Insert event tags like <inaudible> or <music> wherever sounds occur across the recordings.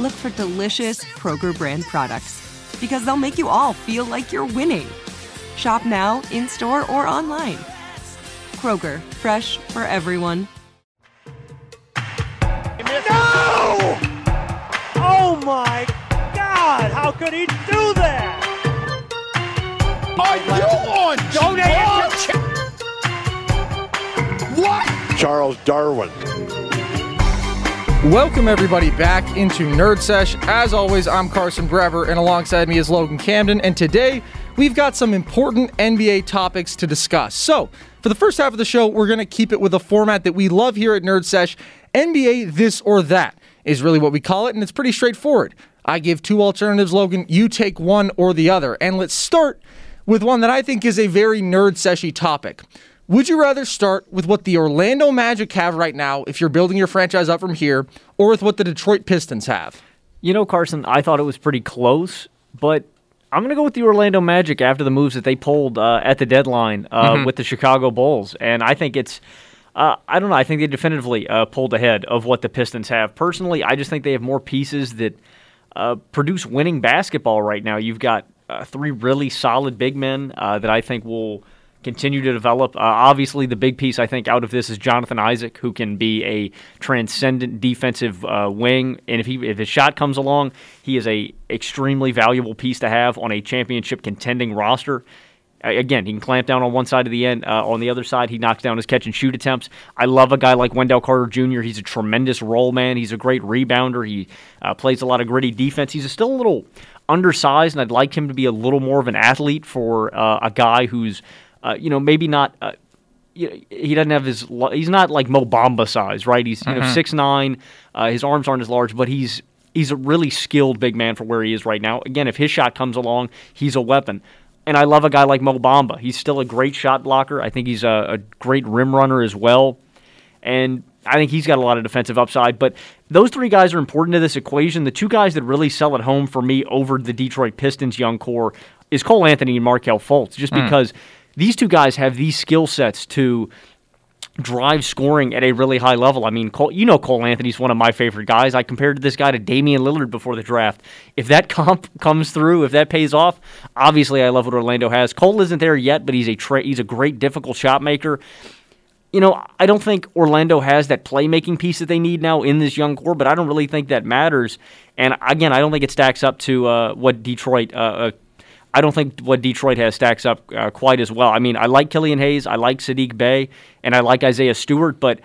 look for delicious Kroger brand products because they'll make you all feel like you're winning. Shop now, in store, or online. Kroger, fresh for everyone. No! Oh my God! How could he do that? Are you on Don't answer. What? Charles Darwin. Welcome everybody back into Nerd Sesh. As always, I'm Carson Brever, and alongside me is Logan Camden. And today we've got some important NBA topics to discuss. So, for the first half of the show, we're going to keep it with a format that we love here at Nerd Sesh. NBA this or that is really what we call it, and it's pretty straightforward. I give two alternatives, Logan. You take one or the other. And let's start with one that I think is a very nerd seshy topic. Would you rather start with what the Orlando Magic have right now, if you're building your franchise up from here, or with what the Detroit Pistons have? You know, Carson, I thought it was pretty close, but I'm going to go with the Orlando Magic after the moves that they pulled uh, at the deadline uh, mm-hmm. with the Chicago Bulls. And I think it's, uh, I don't know, I think they definitively uh, pulled ahead of what the Pistons have. Personally, I just think they have more pieces that uh, produce winning basketball right now. You've got uh, three really solid big men that I think will continue to develop. Uh, obviously, the big piece I think out of this is Jonathan Isaac, who can be a transcendent defensive uh, wing, and if he if his shot comes along, he is a extremely valuable piece to have on a championship contending roster. Again, he can clamp down on one side of the end. Uh, on the other side, he knocks down his catch and shoot attempts. I love a guy like Wendell Carter Jr. He's a tremendous role man. He's a great rebounder. He uh, plays a lot of gritty defense. He's still a little undersized, and I'd like him to be a little more of an athlete for uh, a guy who's uh, you know, maybe not. Uh, he doesn't have his. He's not like Mo Bamba size, right? He's you mm-hmm. know six nine. Uh, his arms aren't as large, but he's he's a really skilled big man for where he is right now. Again, if his shot comes along, he's a weapon. And I love a guy like Mo Bamba. He's still a great shot blocker. I think he's a, a great rim runner as well. And I think he's got a lot of defensive upside. But those three guys are important to this equation. The two guys that really sell it home for me over the Detroit Pistons young core is Cole Anthony and Markelle Fultz, just mm. because these two guys have these skill sets to drive scoring at a really high level. I mean, Cole, you know Cole Anthony's one of my favorite guys. I compared this guy to Damian Lillard before the draft. If that comp <laughs> comes through, if that pays off, obviously I love what Orlando has. Cole isn't there yet, but he's a tra- he's a great difficult shot maker. You know, I don't think Orlando has that playmaking piece that they need now in this young core, but I don't really think that matters. And again, I don't think it stacks up to uh, what Detroit uh, uh I don't think what Detroit has stacks up uh, quite as well. I mean, I like Killian Hayes, I like Saddiq Bey, and I like Isaiah Stewart, but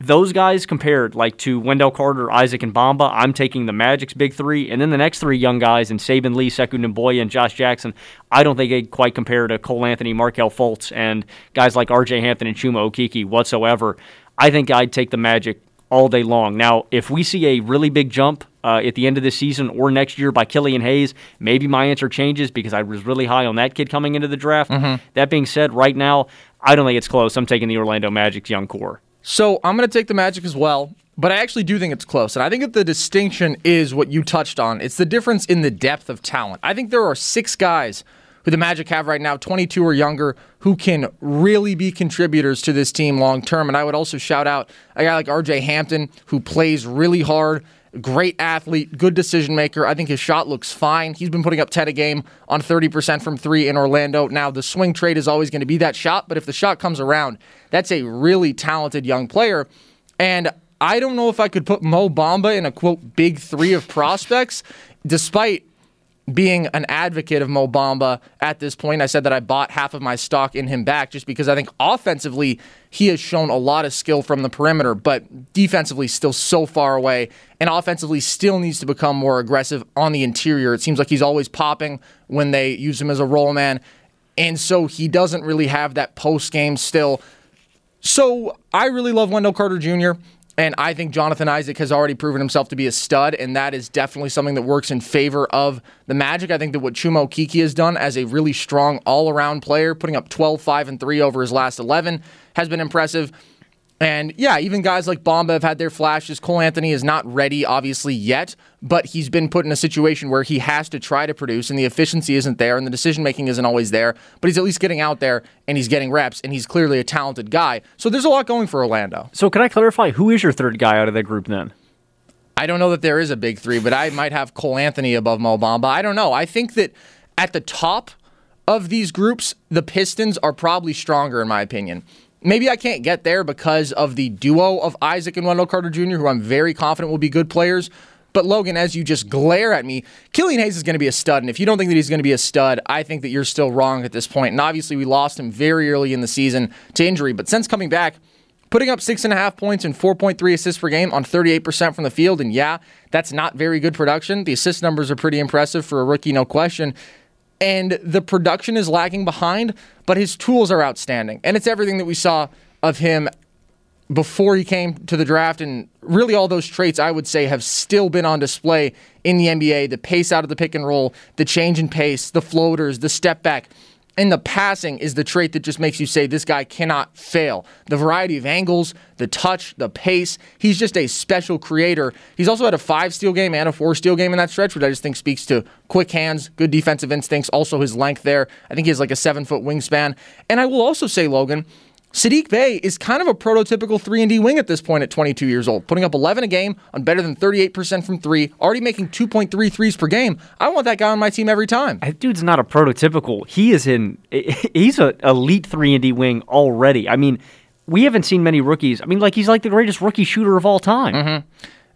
those guys compared like to Wendell Carter, Isaac, and Bamba, I'm taking the Magic's big three, and then the next three young guys in Saben Lee, Sekou Doumbouya, and Josh Jackson. I don't think they quite compare to Cole Anthony, Markelle Fultz, and guys like R.J. Hampton and Chuma Okeke whatsoever. I think I'd take the Magic all day long. Now, if we see a really big jump uh, at the end of this season or next year by Killian Hayes, maybe my answer changes because I was really high on that kid coming into the draft. Mm-hmm. That being said, right now, I don't think it's close. I'm taking the Orlando Magic's young core. So I'm going to take the Magic as well, but I actually do think it's close. And I think that the distinction is what you touched on. It's the difference in the depth of talent. I think there are six guys who the Magic have right now, 22 or younger, who can really be contributors to this team long term. And I would also shout out a guy like RJ Hampton, who plays really hard Great athlete, good decision maker. I think his shot looks fine. He's been putting up 10 a game on 30% from three in Orlando. Now, the swing trade is always going to be that shot, but if the shot comes around, that's a really talented young player. And I don't know if I could put Mo Bamba in a quote big three of prospects, despite being an advocate of Mo Bamba at this point. I said that I bought half of my stock in him back just because I think offensively he has shown a lot of skill from the perimeter, but defensively still so far away, and offensively still needs to become more aggressive on the interior. It seems like he's always popping when they use him as a roll man, and so he doesn't really have that post game still. So I really love Wendell Carter Jr. And I think Jonathan Isaac has already proven himself to be a stud, and that is definitely something that works in favor of the Magic. I think that what Chuma Okeke has done as a really strong all around player, putting up 12, 5, and 3 over his last 11, has been impressive. And yeah, even guys like Bamba have had their flashes. Cole Anthony is not ready, obviously, yet, but he's been put in a situation where he has to try to produce, and the efficiency isn't there, and the decision making isn't always there. But he's at least getting out there and he's getting reps, and he's clearly a talented guy. So there's a lot going for Orlando. So, can I clarify who is your third guy out of that group then? I don't know that there is a big three, but I might have Cole Anthony above Mo Bamba. I don't know. I think that at the top of these groups, the Pistons are probably stronger, in my opinion. Maybe I can't get there because of the duo of Isaac and Wendell Carter Jr., who I'm very confident will be good players. But Logan, as you just glare at me, Killian Hayes is going to be a stud. And if you don't think that he's going to be a stud, I think that you're still wrong at this point. And obviously, we lost him very early in the season to injury. But since coming back, putting up six and a half points and 4.3 assists per game on 38% from the field. And yeah, that's not very good production. The assist numbers are pretty impressive for a rookie, no question and the production is lagging behind, but his tools are outstanding. And it's everything that we saw of him before he came to the draft. And really, all those traits I would say have still been on display in the NBA the pace out of the pick and roll, the change in pace, the floaters, the step back and the passing is the trait that just makes you say this guy cannot fail. The variety of angles, the touch, the pace. He's just a special creator. He's also had a five steal game and a four steal game in that stretch, which I just think speaks to quick hands, good defensive instincts, also his length there. I think he has like a seven foot wingspan. And I will also say, Logan, Saddiq Bey is kind of a prototypical 3 and D wing at this point at 22 years old, putting up 11 a game on better than 38% from 3, already making 2.3 threes per game. I want that guy on my team every time. That dude's not a prototypical. He is in he's an elite 3 and D wing already. I mean, we haven't seen many rookies. I mean, like he's like the greatest rookie shooter of all time. Mm-hmm.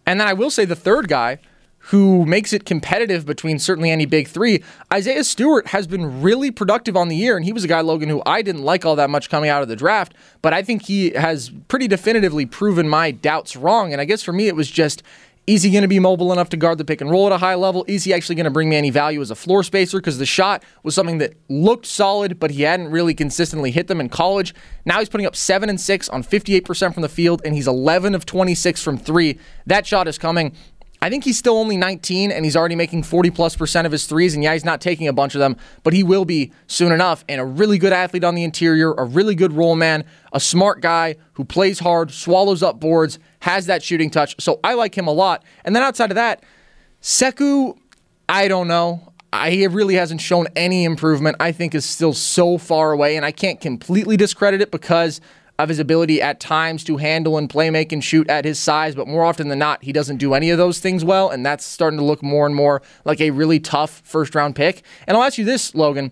And then I will say the third guy who makes it competitive between certainly any big three. Isaiah Stewart has been really productive on the year, and he was a guy, Logan, who I didn't like all that much coming out of the draft, but I think he has pretty definitively proven my doubts wrong. And I guess for me, it was just. Is he going to be mobile enough to guard the pick and roll at a high level? Is he actually going to bring me any value as a floor spacer? Because the shot was something that looked solid, but he hadn't really consistently hit them in college. Now he's putting up 7 and 6 on 58% from the field, and he's 11 of 26 from 3. That shot is coming. I think he's still only 19 and he's already making 40 plus percent of his threes. And yeah, he's not taking a bunch of them, but he will be soon enough. And a really good athlete on the interior, a really good roll man, a smart guy who plays hard, swallows up boards, has that shooting touch. So I like him a lot. And then outside of that, Sekou, I don't know. I, he really hasn't shown any improvement. I think is still so far away, and I can't completely discredit it because of his ability at times to handle and play make and shoot at his size, but more often than not, he doesn't do any of those things well, and that's starting to look more and more like a really tough first round pick. And I'll ask you this, Logan.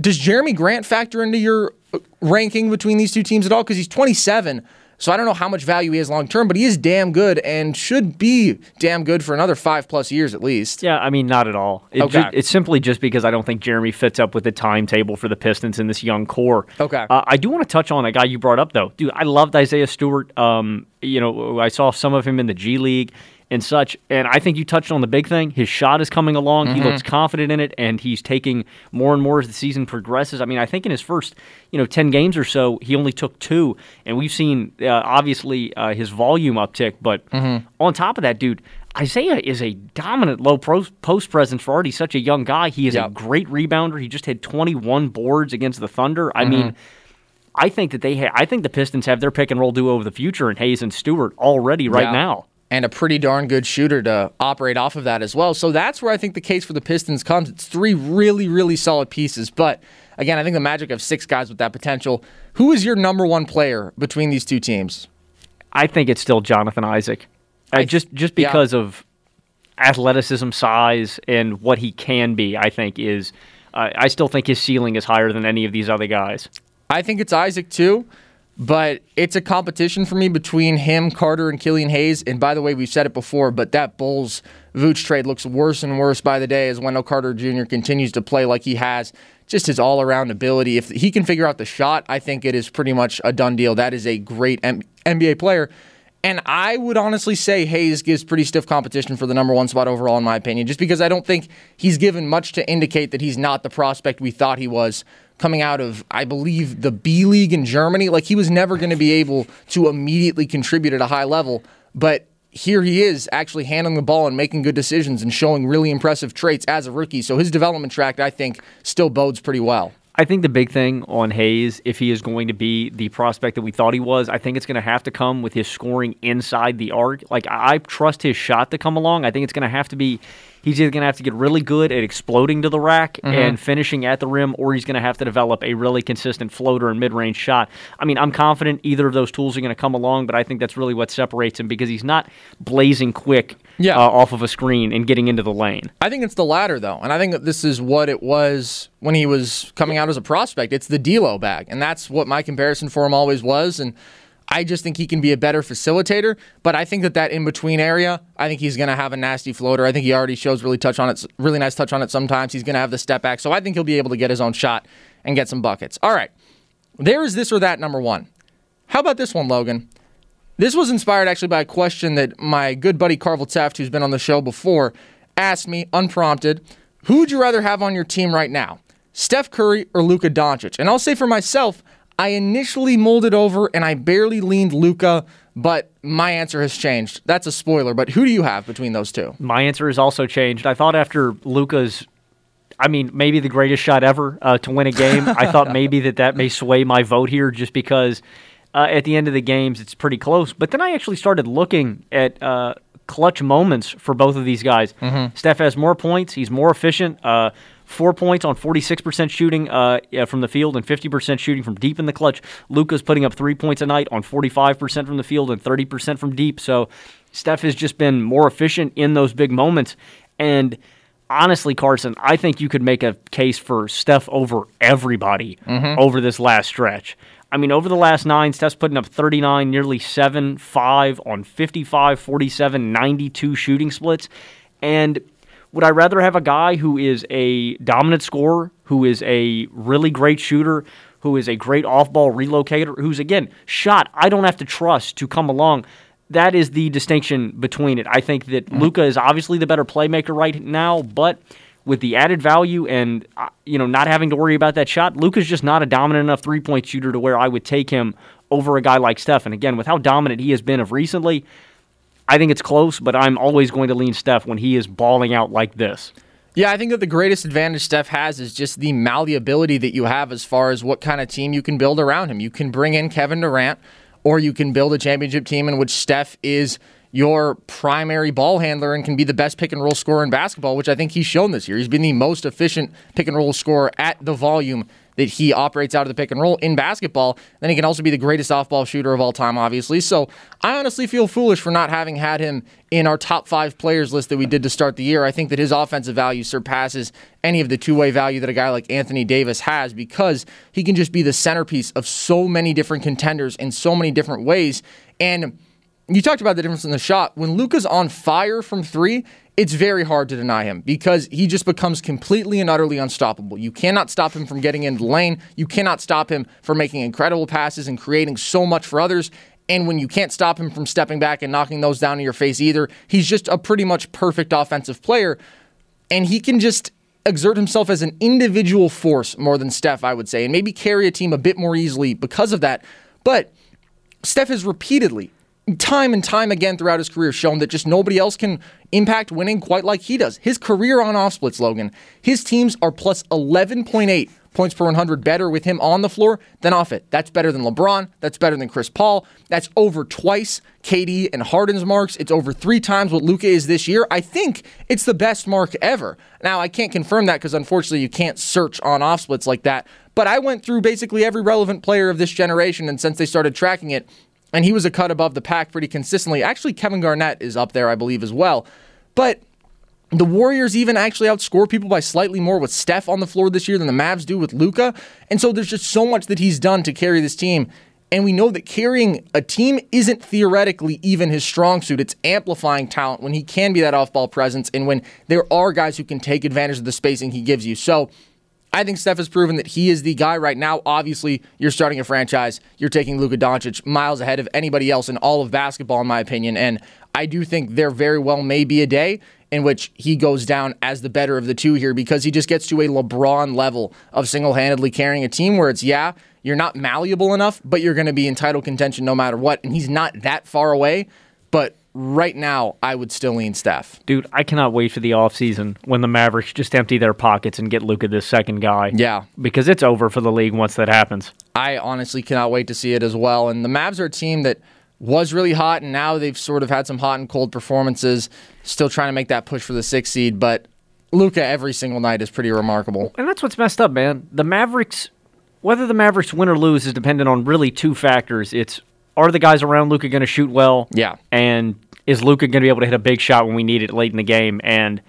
Does Jerami Grant factor into your uh, ranking between these two teams at all? Because he's 27. So I don't know how much value he has long term, but he is damn good and should be damn good for another five plus years at least. Yeah, I mean, not at all. It okay. Ju- it's simply just because I don't think Jerami fits up with the timetable for the Pistons in this young core. Okay. Uh, I do want to touch on a guy you brought up, though. Dude, I loved Isaiah Stewart. Um, you know, I saw some of him in the G League and such. And I think you touched on the big thing. His shot is coming along. Mm-hmm. He looks confident in it, and he's taking more and more as the season progresses. I mean, I think in his first, you know, ten games or so, he only took two, and we've seen uh, obviously uh, his volume uptick. But mm-hmm. on top of that, dude. Isaiah is a dominant low post presence for already such a young guy. He is yep. a great rebounder. He just had 21 boards against the Thunder. I mm-hmm. mean, I think that they ha- I think the Pistons have their pick and roll duo of the future in Hayes and Stewart already right yeah. now and a pretty darn good shooter to operate off of that as well. So that's where I think the case for the Pistons comes. It's three really, really solid pieces. But again, I think the Magic have six guys with that potential. Who is your number one player between these two teams? I think it's still Jonathan Isaac. Uh, just just because yeah. of athleticism, size, and what he can be. I think is. Uh, I still think his ceiling is higher than any of these other guys. I think it's Isaac too. But it's a competition for me between him, Carter, and Killian Hayes. And by the way, we've said it before, but that Bulls Vooch trade looks worse and worse by the day as Wendell Carter Jr. continues to play like he has. Just his all around ability. If he can figure out the shot, I think it is pretty much a done deal. That is a great M- NBA player. And I would honestly say Hayes gives pretty stiff competition for the number one spot overall, in my opinion, just because I don't think he's given much to indicate that he's not the prospect we thought he was coming out of, I believe, the B League in Germany. Like he was never going to be able to immediately contribute at a high level. But here he is actually handling the ball and making good decisions and showing really impressive traits as a rookie. So his development track, I think, still bodes pretty well. I think the big thing on Hayes, if he is going to be the prospect that we thought he was, I think it's going to have to come with his scoring inside the arc. Like, I trust his shot to come along. I think it's going to have to be he's either going to have to get really good at exploding to the rack mm-hmm. and finishing at the rim, or he's going to have to develop a really consistent floater and mid range shot. I mean, I'm confident either of those tools are going to come along, but I think that's really what separates him because he's not blazing quick yeah. Uh, off of a screen and getting into the lane. I think it's the latter, though. And I think that this is what it was when he was coming out as a prospect. It's the D'Lo bag. And that's what my comparison for him always was. And I just think he can be a better facilitator, but I think that that in between area, I think he's going to have a nasty floater. I think he already shows really touch on it, really nice touch on it. Sometimes he's going to have the step back, so I think he'll be able to get his own shot and get some buckets. All right, there is this or that number one. How about this one, Logan? This was inspired actually by a question that my good buddy Carvel Teft, who's been on the show before, asked me unprompted. Who would you rather have on your team right now, Steph Curry or Luka Doncic? And I'll say for myself, I initially molded over and I barely leaned Luka, but my answer has changed. That's a spoiler, but who do you have between those two? My answer has also changed. I thought after Luka's I mean, maybe the greatest shot ever uh, to win a game. I <laughs> thought maybe that that may sway my vote here just because uh, at the end of the games it's pretty close. But then I actually started looking at uh, clutch moments for both of these guys. Mm-hmm. Steph has more points. He's more efficient. Four points on 46% shooting uh, from the field and 50% shooting from deep in the clutch. Luka's putting up three points a night on 45% from the field and 30% from deep. So Steph has just been more efficient in those big moments. And honestly, Carson, I think you could make a case for Steph over everybody mm-hmm. over this last stretch. I mean, over the last nine, Steph's putting up 39, nearly 7 5 on 55, 47, 92 shooting splits. And would I rather have a guy who is a dominant scorer, who is a really great shooter, who is a great off ball relocator, who's, again, shot I don't have to trust to come along? That is the distinction between it. I think that mm-hmm. Luka is obviously the better playmaker right now, but with the added value and uh, you know not having to worry about that shot, Luka's just not a dominant enough three point shooter to where I would take him over a guy like Steph. And again, with how dominant he has been of recently, I think it's close, but I'm always going to lean Steph when he is balling out like this. Yeah, I think that the greatest advantage Steph has is just the malleability that you have as far as what kind of team you can build around him. You can bring in Kevin Durant, or you can build a championship team in which Steph is your primary ball handler and can be the best pick and roll scorer in basketball, which I think he's shown this year. He's been the most efficient pick and roll scorer at the volume that he operates out of the pick and roll in basketball. Then he can also be the greatest off ball shooter of all time, obviously. So I honestly feel foolish for not having had him in our top five players list that we did to start the year. I think that his offensive value surpasses any of the two way value that a guy like Anthony Davis has because he can just be the centerpiece of so many different contenders in so many different ways. And you talked about the difference in the shot. When Luka's on fire from three, it's very hard to deny him because he just becomes completely and utterly unstoppable. You cannot stop him from getting into the lane. You cannot stop him from making incredible passes and creating so much for others. And when you can't stop him from stepping back and knocking those down in your face either, he's just a pretty much perfect offensive player. And he can just exert himself as an individual force more than Steph, I would say, and maybe carry a team a bit more easily because of that. But Steph has repeatedly time and time again throughout his career shown that just nobody else can impact winning quite like he does. His career on off splits, Logan, his teams are plus 11.8 points per 100 better with him on the floor than off it. That's better than LeBron. That's better than Chris Paul. That's over twice KD and Harden's marks. It's over three times what Luka is this year. I think it's the best mark ever. Now, I can't confirm that because unfortunately you can't search on off splits like that. But I went through basically every relevant player of this generation, and since they started tracking it, and he was a cut above the pack pretty consistently. Actually, Kevin Garnett is up there, I believe, as well. But the Warriors even actually outscore people by slightly more with Steph on the floor this year than the Mavs do with Luka. And so there's just so much that he's done to carry this team. And we know that carrying a team isn't theoretically even his strong suit. It's amplifying talent when he can be that off ball presence and when there are guys who can take advantage of the spacing he gives you. So I think Steph has proven that he is the guy right now. Obviously, you're starting a franchise. You're taking Luka Doncic miles ahead of anybody else in all of basketball, in my opinion. And I do think there very well may be a day in which he goes down as the better of the two here because he just gets to a LeBron level of single handedly carrying a team where it's, yeah, you're not malleable enough, but you're going to be in title contention no matter what. And he's not that far away. But right now, I would still lean Steph. Dude, I cannot wait for the offseason when the Mavericks just empty their pockets and get Luka this second guy. Yeah. Because it's over for the league once that happens. I honestly cannot wait to see it as well. And the Mavs are a team that was really hot, and now they've sort of had some hot and cold performances, still trying to make that push for the sixth seed. But Luka every single night is pretty remarkable. And that's what's messed up, man. The Mavericks whether the Mavericks win or lose is dependent on really two factors. It's are the guys around Luka going to shoot well? Yeah. And is Luka going to be able to hit a big shot when we need it late in the game? And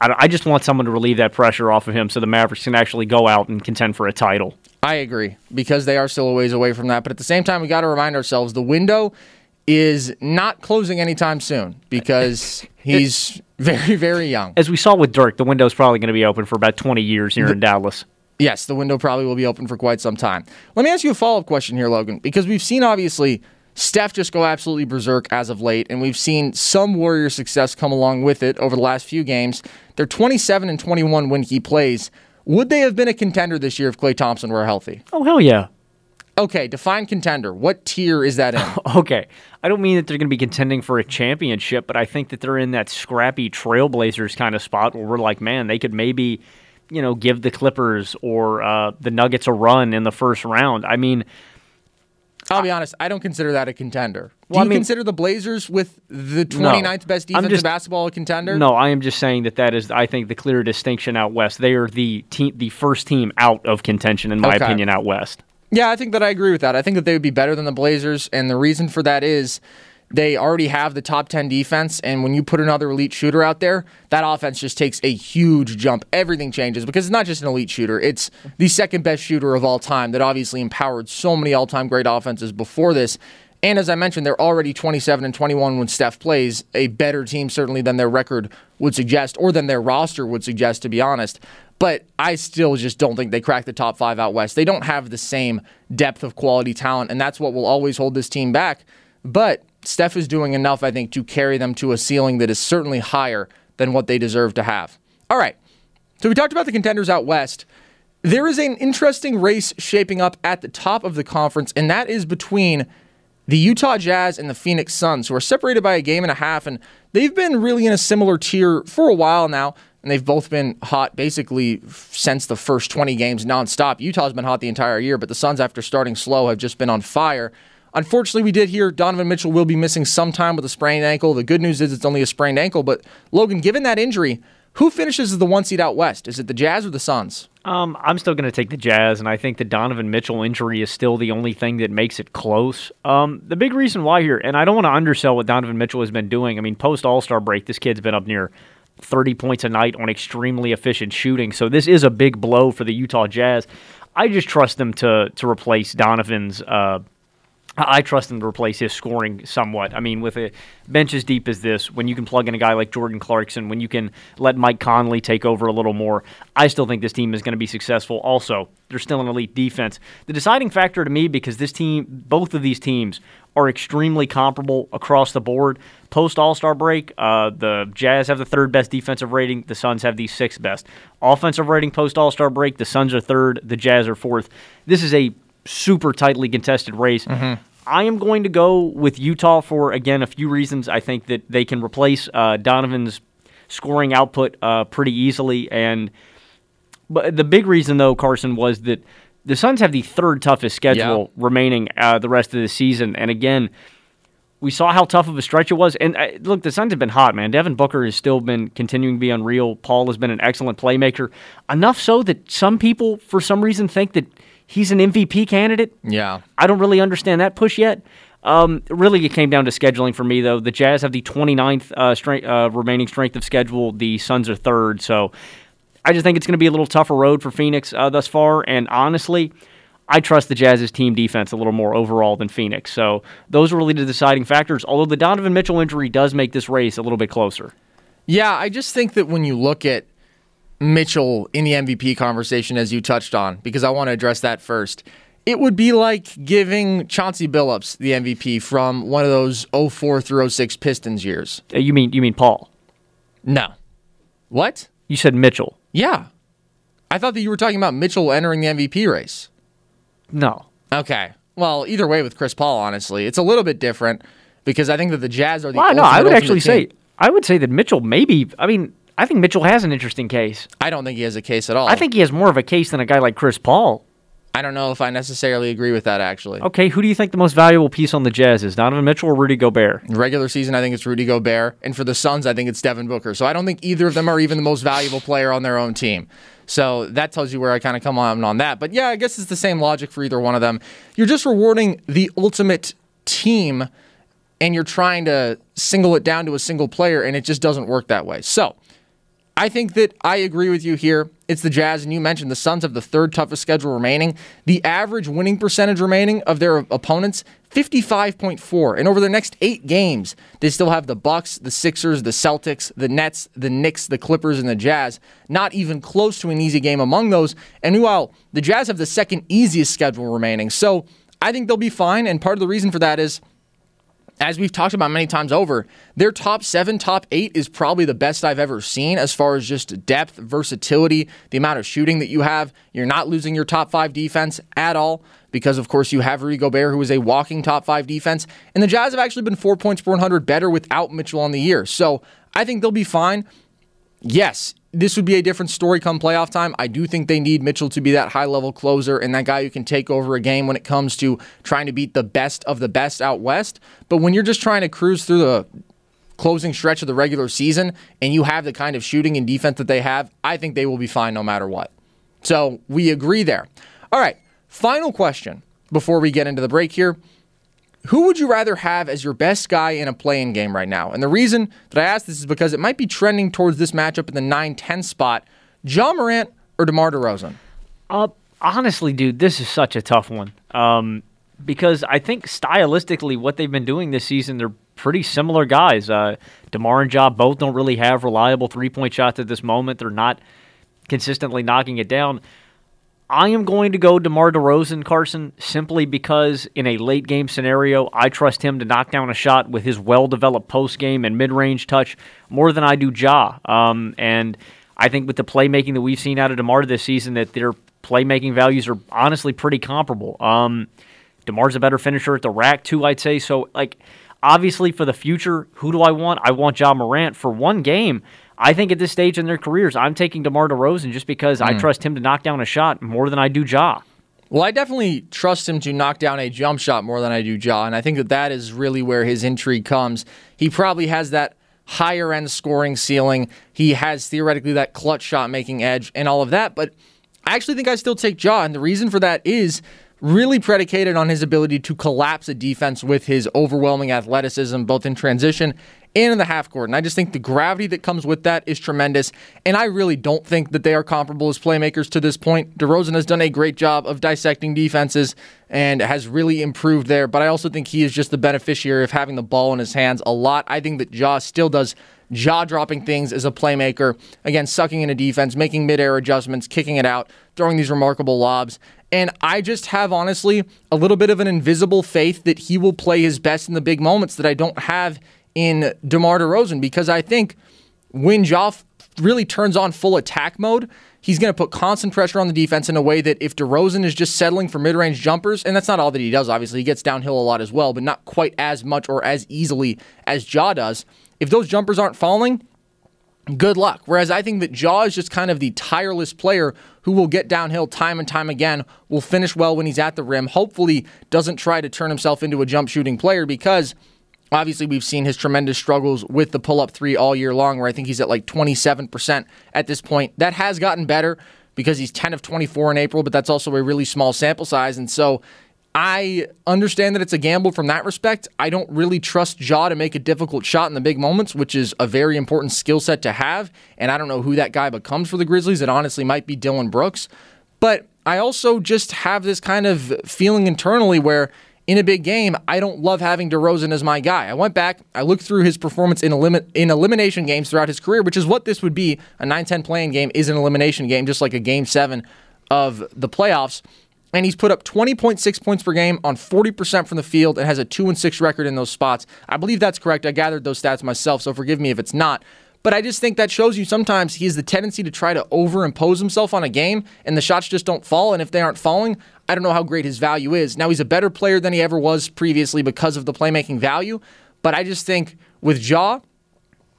I, I just want someone to relieve that pressure off of him so the Mavericks can actually go out and contend for a title. I agree because they are still a ways away from that. But at the same time, we got to remind ourselves the window is not closing anytime soon because <laughs> he's very, very young. As we saw with Dirk, the window's probably going to be open for about 20 years here the, in Dallas. Yes, the window probably will be open for quite some time. Let me ask you a follow up question here, Logan, because we've seen obviously Steph just go absolutely berserk as of late, and we've seen some Warrior success come along with it over the last few games. They're 27 and 21 when he plays. Would they have been a contender this year if Klay Thompson were healthy? Oh, hell yeah. Okay, define contender. What tier is that in? <laughs> okay. I don't mean that they're going to be contending for a championship, but I think that they're in that scrappy Trailblazers kind of spot where we're like, man, they could maybe you know, give the Clippers or uh, the Nuggets a run in the first round. I mean, I'll be honest, I don't consider that a contender. Do well, you I mean, consider the Blazers with the 29th no, best defense just, in basketball a contender? No, I am just saying that that is, I think, the clear distinction out west. They are the team, the first team out of contention, in my okay. opinion, out west. Yeah, I think that I agree with that. I think that they would be better than the Blazers, and the reason for that is they already have the top 10 defense, and when you put another elite shooter out there, that offense just takes a huge jump. Everything changes because it's not just an elite shooter, it's the second best shooter of all time that obviously empowered so many all time great offenses before this. And as I mentioned, they're already 27 and 21 when Steph plays, a better team certainly than their record would suggest, or than their roster would suggest, to be honest. But I still just don't think they crack the top five out west. They don't have the same depth of quality talent, and that's what will always hold this team back. But Steph is doing enough, I think, to carry them to a ceiling that is certainly higher than what they deserve to have. All right. So we talked about the contenders out west. There is an interesting race shaping up at the top of the conference, and that is between the Utah Jazz and the Phoenix Suns, who are separated by a game and a half, and they've been really in a similar tier for a while now, and they've both been hot basically since the first 20 games nonstop. Utah's been hot the entire year, but the Suns, after starting slow, have just been on fire. Unfortunately, we did hear Donovan Mitchell will be missing some time with a sprained ankle. The good news is it's only a sprained ankle. But Logan, given that injury, who finishes as the one seed out west? Is it the Jazz or the Suns? Um, I'm still going to take the Jazz, and I think the Donovan Mitchell injury is still the only thing that makes it close. Um, the big reason why here, and I don't want to undersell what Donovan Mitchell has been doing. I mean, post All Star break, this kid's been up near 30 points a night on extremely efficient shooting. So this is a big blow for the Utah Jazz. I just trust them to to replace Donovan's. Uh, I trust him to replace his scoring somewhat. I mean, with a bench as deep as this, when you can plug in a guy like Jordan Clarkson, when you can let Mike Conley take over a little more, I still think this team is going to be successful. Also, they're still an elite defense. The deciding factor to me, because this team, both of these teams, are extremely comparable across the board. Post All Star break, uh, the Jazz have the third best defensive rating. The Suns have the sixth best offensive rating. Post All Star break, the Suns are third. The Jazz are fourth. This is a super tightly contested race. Mm-hmm. I am going to go with Utah for again a few reasons. I think that they can replace uh, Donovan's scoring output uh, pretty easily, and but the big reason though, Carson, was that the Suns have the third toughest schedule yeah. remaining uh, the rest of the season, and again. We saw how tough of a stretch it was, and uh, look, the Suns have been hot, man. Devin Booker has still been continuing to be unreal. Paul has been an excellent playmaker, enough so that some people, for some reason, think that he's an MVP candidate. Yeah. I don't really understand that push yet. Um, really, it came down to scheduling for me, though. The Jazz have the 29th uh, strength, uh, remaining strength of schedule. The Suns are third. So I just think it's going to be a little tougher road for Phoenix uh, thus far. And honestly, I trust the Jazz's team defense a little more overall than Phoenix. So those are really the deciding factors. Although the Donovan Mitchell injury does make this race a little bit closer. Yeah, I just think that when you look at Mitchell in the MVP conversation, as you touched on, because I want to address that first, it would be like giving Chauncey Billups the MVP from one of those 04 through 06 Pistons years. Uh, You mean you mean Paul? No. What? You said Mitchell. Yeah. I thought that you were talking about Mitchell entering the MVP race. No. Okay. Well, either way with Chris Paul, honestly, it's a little bit different because I think that the Jazz are the. Well, no, I would actually say. I would say that Mitchell maybe. I mean, I think Mitchell has an interesting case. I don't think he has a case at all. I think he has more of a case than a guy like Chris Paul. I don't know if I necessarily agree with that. Actually, Okay, who do you think the most valuable piece on the Jazz is? Donovan Mitchell or Rudy Gobert? regular season, I think it's Rudy Gobert, and for the Suns, I think it's Devin Booker. So I don't think either of them are even the most valuable player on their own team. So that tells you where I kind of come on on that. But yeah, I guess it's the same logic for either one of them. You're just rewarding the ultimate team, and you're trying to single it down to a single player, and it just doesn't work that way. So. I think that I agree with you here. It's the Jazz, and you mentioned the Suns have the third toughest schedule remaining. The average winning percentage remaining of their opponents, 55.4. And over the next eight games, they still have the Bucks, the Sixers, the Celtics, the Nets, the Knicks, the Clippers, and the Jazz. Not even close to an easy game among those. And meanwhile, the Jazz have the second easiest schedule remaining. So I think they'll be fine. And part of the reason for that is as we've talked about many times over, their top seven, top eight is probably the best I've ever seen as far as just depth, versatility, the amount of shooting that you have. You're not losing your top five defense at all because, of course, you have Rudy Gobert, who is a walking top five defense. And the Jazz have actually been four points per 100 better without Mitchell on the year. So I think they'll be fine. Yes, this would be a different story come playoff time. I do think they need Mitchell to be that high level closer and that guy who can take over a game when it comes to trying to beat the best of the best out west. But when you're just trying to cruise through the closing stretch of the regular season and you have the kind of shooting and defense that they have, I think they will be fine no matter what. So we agree there. All right, final question before we get into the break here. Who would you rather have as your best guy in a play-in game right now? And the reason that I ask this is because it might be trending towards this matchup in the 9 10 spot. Ja Morant or DeMar DeRozan? Uh, honestly, dude, this is such a tough one. Um, because I think stylistically, what they've been doing this season, they're pretty similar guys. Uh, Demar and Ja both don't really have reliable three point shots at this moment. They're not consistently knocking it down. I am going to go DeMar DeRozan, Carson, simply because in a late game scenario, I trust him to knock down a shot with his well developed post game and mid range touch more than I do Ja. Um, and I think with the playmaking that we've seen out of DeMar this season, that their playmaking values are honestly pretty comparable. Um, DeMar's a better finisher at the rack, too, I'd say. So, like, obviously for the future, who do I want? I want Ja Morant for one game. I think at this stage in their careers, I'm taking DeMar DeRozan just because I hmm. trust him to knock down a shot more than I do Ja. Well, I definitely trust him to knock down a jump shot more than I do Ja, and I think that that is really where his intrigue comes. He probably has that higher end scoring ceiling. He has theoretically that clutch shot making edge and all of that, but I actually think I still take Ja, and the reason for that is really predicated on his ability to collapse a defense with his overwhelming athleticism, both in transition and in the half court. And I just think the gravity that comes with that is tremendous. And I really don't think that they are comparable as playmakers to this point. DeRozan has done a great job of dissecting defenses and has really improved there. But I also think he is just the beneficiary of having the ball in his hands a lot. I think that Ja still does jaw dropping things as a playmaker. Again, sucking in a defense, making mid air adjustments, kicking it out, throwing these remarkable lobs. And I just have, honestly, a little bit of an invisible faith that he will play his best in the big moments that I don't have in DeMar DeRozan because I think when Ja really turns on full attack mode, he's going to put constant pressure on the defense in a way that if DeRozan is just settling for mid range jumpers, and that's not all that he does, obviously, he gets downhill a lot as well, but not quite as much or as easily as Ja does. If those jumpers aren't falling, good luck. Whereas I think that Ja is just kind of the tireless player who will get downhill time and time again, will finish well when he's at the rim, hopefully doesn't try to turn himself into a jump shooting player because obviously we've seen his tremendous struggles with the pull up three all year long, where I think he's at like 27% at this point. That has gotten better because he's 10 of 24 in April, but that's also a really small sample size. And so I understand that it's a gamble from that respect. I don't really trust Ja to make a difficult shot in the big moments, which is a very important skill set to have. And I don't know who that guy becomes for the Grizzlies. It honestly might be Dillon Brooks. But I also just have this kind of feeling internally where in a big game, I don't love having DeRozan as my guy. I went back, I looked through his performance in, elim- in elimination games throughout his career, which is what this would be. A 9 10 play-in game is an elimination game, just like a game seven of the playoffs. And he's put up 20.6 points per game on 40% from the field and has a 2 and 6 record in those spots. I believe that's correct. I gathered those stats myself, so forgive me if it's not. But I just think that shows you sometimes he has the tendency to try to overimpose himself on a game, and the shots just don't fall. And if they aren't falling, I don't know how great his value is. Now, he's a better player than he ever was previously because of the playmaking value. But I just think with Ja,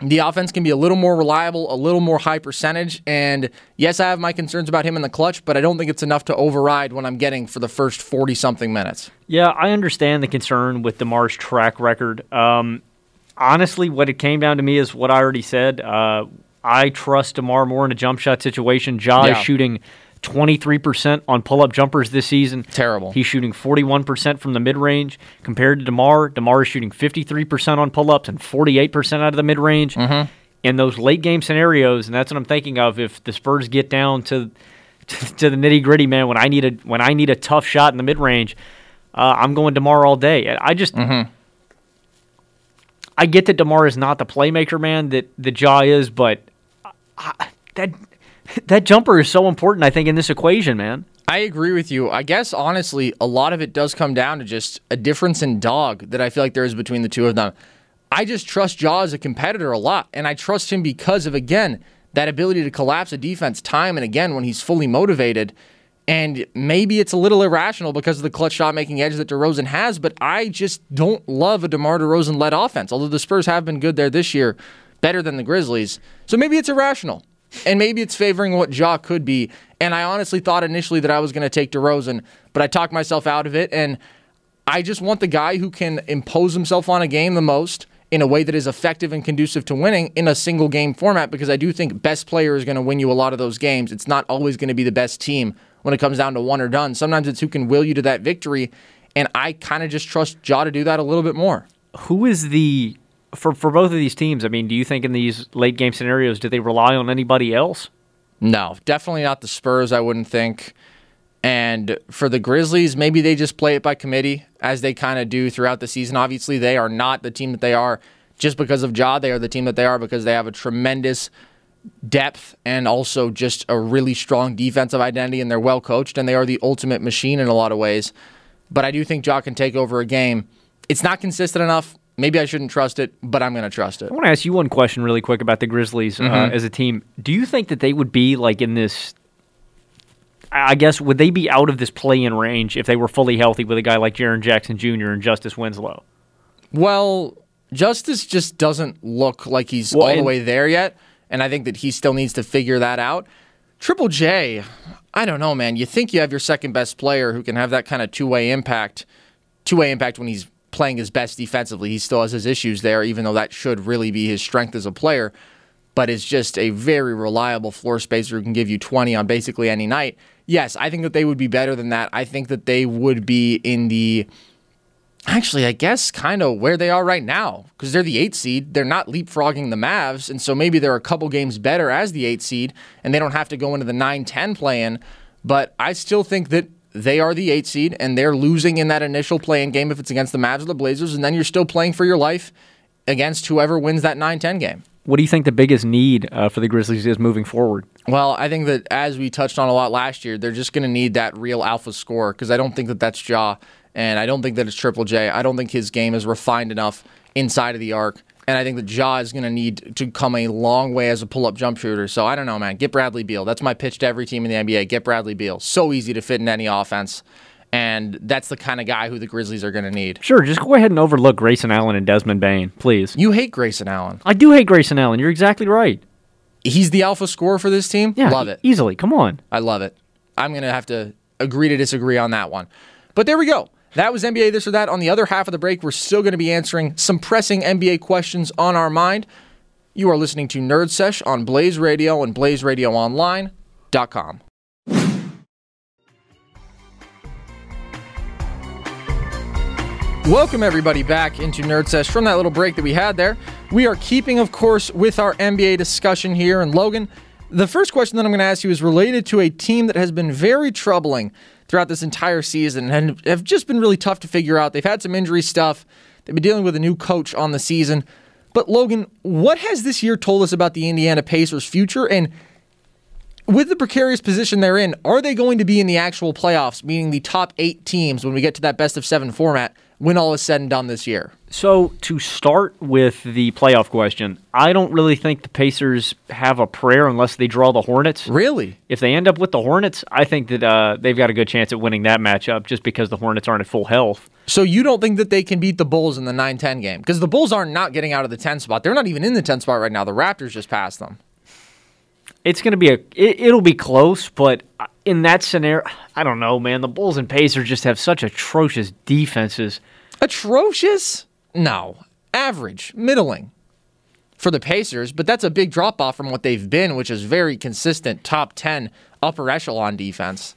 the offense can be a little more reliable, a little more high percentage. And yes, I have my concerns about him in the clutch, but I don't think it's enough to override what I'm getting for the first 40 something minutes. Yeah, I understand the concern with DeMar's track record. Um, honestly, what it came down to me is what I already said. Uh, I trust DeMar more in a jump shot situation. Ja Yeah. is shooting 23% on pull up jumpers this season. Terrible. He's shooting 41% from the mid range. Compared to DeMar, DeMar is shooting 53% on pull ups and 48% out of the mid range. Mm-hmm. In those late game scenarios, and that's what I'm thinking of if the Spurs get down to <laughs> to, to the nitty gritty, man, when I need a when I need a tough shot in the mid range, uh, I'm going Demar all day. I just Mm-hmm. I get that Demar is not the playmaker, man, that the Ja is, but I, that that jumper is so important. I think in this equation, man. I agree with you. I guess honestly, a lot of it does come down to just a difference in dog that I feel like there is between the two of them. I just trust Ja as a competitor a lot, and I trust him because of again that ability to collapse a defense time and again when he's fully motivated. And maybe it's a little irrational because of the clutch shot making edge that DeRozan has, but I just don't love a DeMar DeRozan led offense. Although the Spurs have been good there this year, better than the Grizzlies. So maybe it's irrational. And maybe it's favoring what Ja could be. And I honestly thought initially that I was going to take DeRozan, but I talked myself out of it. And I just want the guy who can impose himself on a game the most in a way that is effective and conducive to winning in a single game format because I do think best player is going to win you a lot of those games. It's not always going to be the best team when it comes down to one or done. Sometimes it's who can will you to that victory. And I kind of just trust Ja to do that a little bit more. Who is the for for both of these teams? I mean, do you think in these late game scenarios do they rely on anybody else? No, definitely not the Spurs, I wouldn't think. And for the Grizzlies, maybe they just play it by committee as they kind of do throughout the season. Obviously, they are not the team that they are just because of Ja. They are the team that they are because they have a tremendous depth and also just a really strong defensive identity and they're well coached and they are the ultimate machine in a lot of ways. But I do think Ja can take over a game. It's not consistent enough. Maybe I shouldn't trust it, but I'm going to trust it. I want to ask you one question really quick about the Grizzlies uh, as a team. Do you think that they would be like in this? I guess would they be out of this play-in range if they were fully healthy with a guy like Jaren Jackson Jr. and Justice Winslow? Well, Justice just doesn't look like he's Well, all the way there yet, and I think that he still needs to figure that out. Triple J, I don't know, man. You think you have your second best player who can have that kind of two way impact, two way impact when he's playing his best defensively. He still has his issues there, even though that should really be his strength as a player. But it's just a very reliable floor spacer who can give you 20 on basically any night. Yes, I think that they would be better than that. I think that they would be in the actually, I guess, kind of where they are right now because they're the eight seed. They're not leapfrogging the Mavs, and so maybe they're a couple games better as the eight seed, and they don't have to go into the 9 10 play in. But I still think that they are the eight seed, and they're losing in that initial play in game if it's against the Mavs or the Blazers, and then you're still playing for your life against whoever wins that 9 10 game. What do you think the biggest need uh, for the Grizzlies is moving forward? Well, I think that as we touched on a lot last year, they're just going to need that real alpha score because I don't think that that's Ja, and I don't think that it's Triple J. I don't think his game is refined enough inside of the arc, and I think that Ja is going to need to come a long way as a pull-up jump shooter. So I don't know, man. Get Bradley Beal. That's my pitch to every team in the NBA. Get Bradley Beal. So easy to fit in any offense, and that's the kind of guy who the Grizzlies are going to need. Sure, just go ahead and overlook Grayson Allen and Desmond Bane, please. You hate Grayson Allen. I do hate Grayson Allen. You're exactly right. He's the alpha scorer for this team. Yeah, love it. easily. Come on. I love it. I'm going to have to agree to disagree on that one. But there we go. That was NBA This or That. On the other half of the break, we're still going to be answering some pressing NBA questions on our mind. You are listening to Nerd Sesh on Blaze Radio and BlazeRadioOnline.com. Welcome, everybody, back into Nerd Sesh from that little break that we had there. We are keeping, of course, with our NBA discussion here. And Logan, The first question that I'm going to ask you is related to a team that has been very troubling throughout this entire season and have just been really tough to figure out. They've had some injury stuff. They've been dealing with a new coach on the season. But Logan, what has this year told us about the Indiana Pacers' future? And with the precarious position they're in, are they going to be in the actual playoffs, meaning the top eight teams when we get to that best of seven format when all is said and done this year? So, to start with the playoff question, I don't really think the Pacers have a prayer unless they draw the Hornets. Really? If they end up with the Hornets, I think that uh, they've got a good chance at winning that matchup just because the Hornets aren't at full health. So, you don't think that they can beat the Bulls in the 9 10 game? Because the Bulls are not getting out of the 10 spot. They're not even in the 10 spot right now. The Raptors just passed them. It's going to be a. It, it'll be close, but in that scenario, I don't know, man. The Bulls and Pacers just have such atrocious defenses. Atrocious? No. Average, middling for the Pacers, but that's a big drop off from what they've been, which is very consistent top 10 upper echelon defense.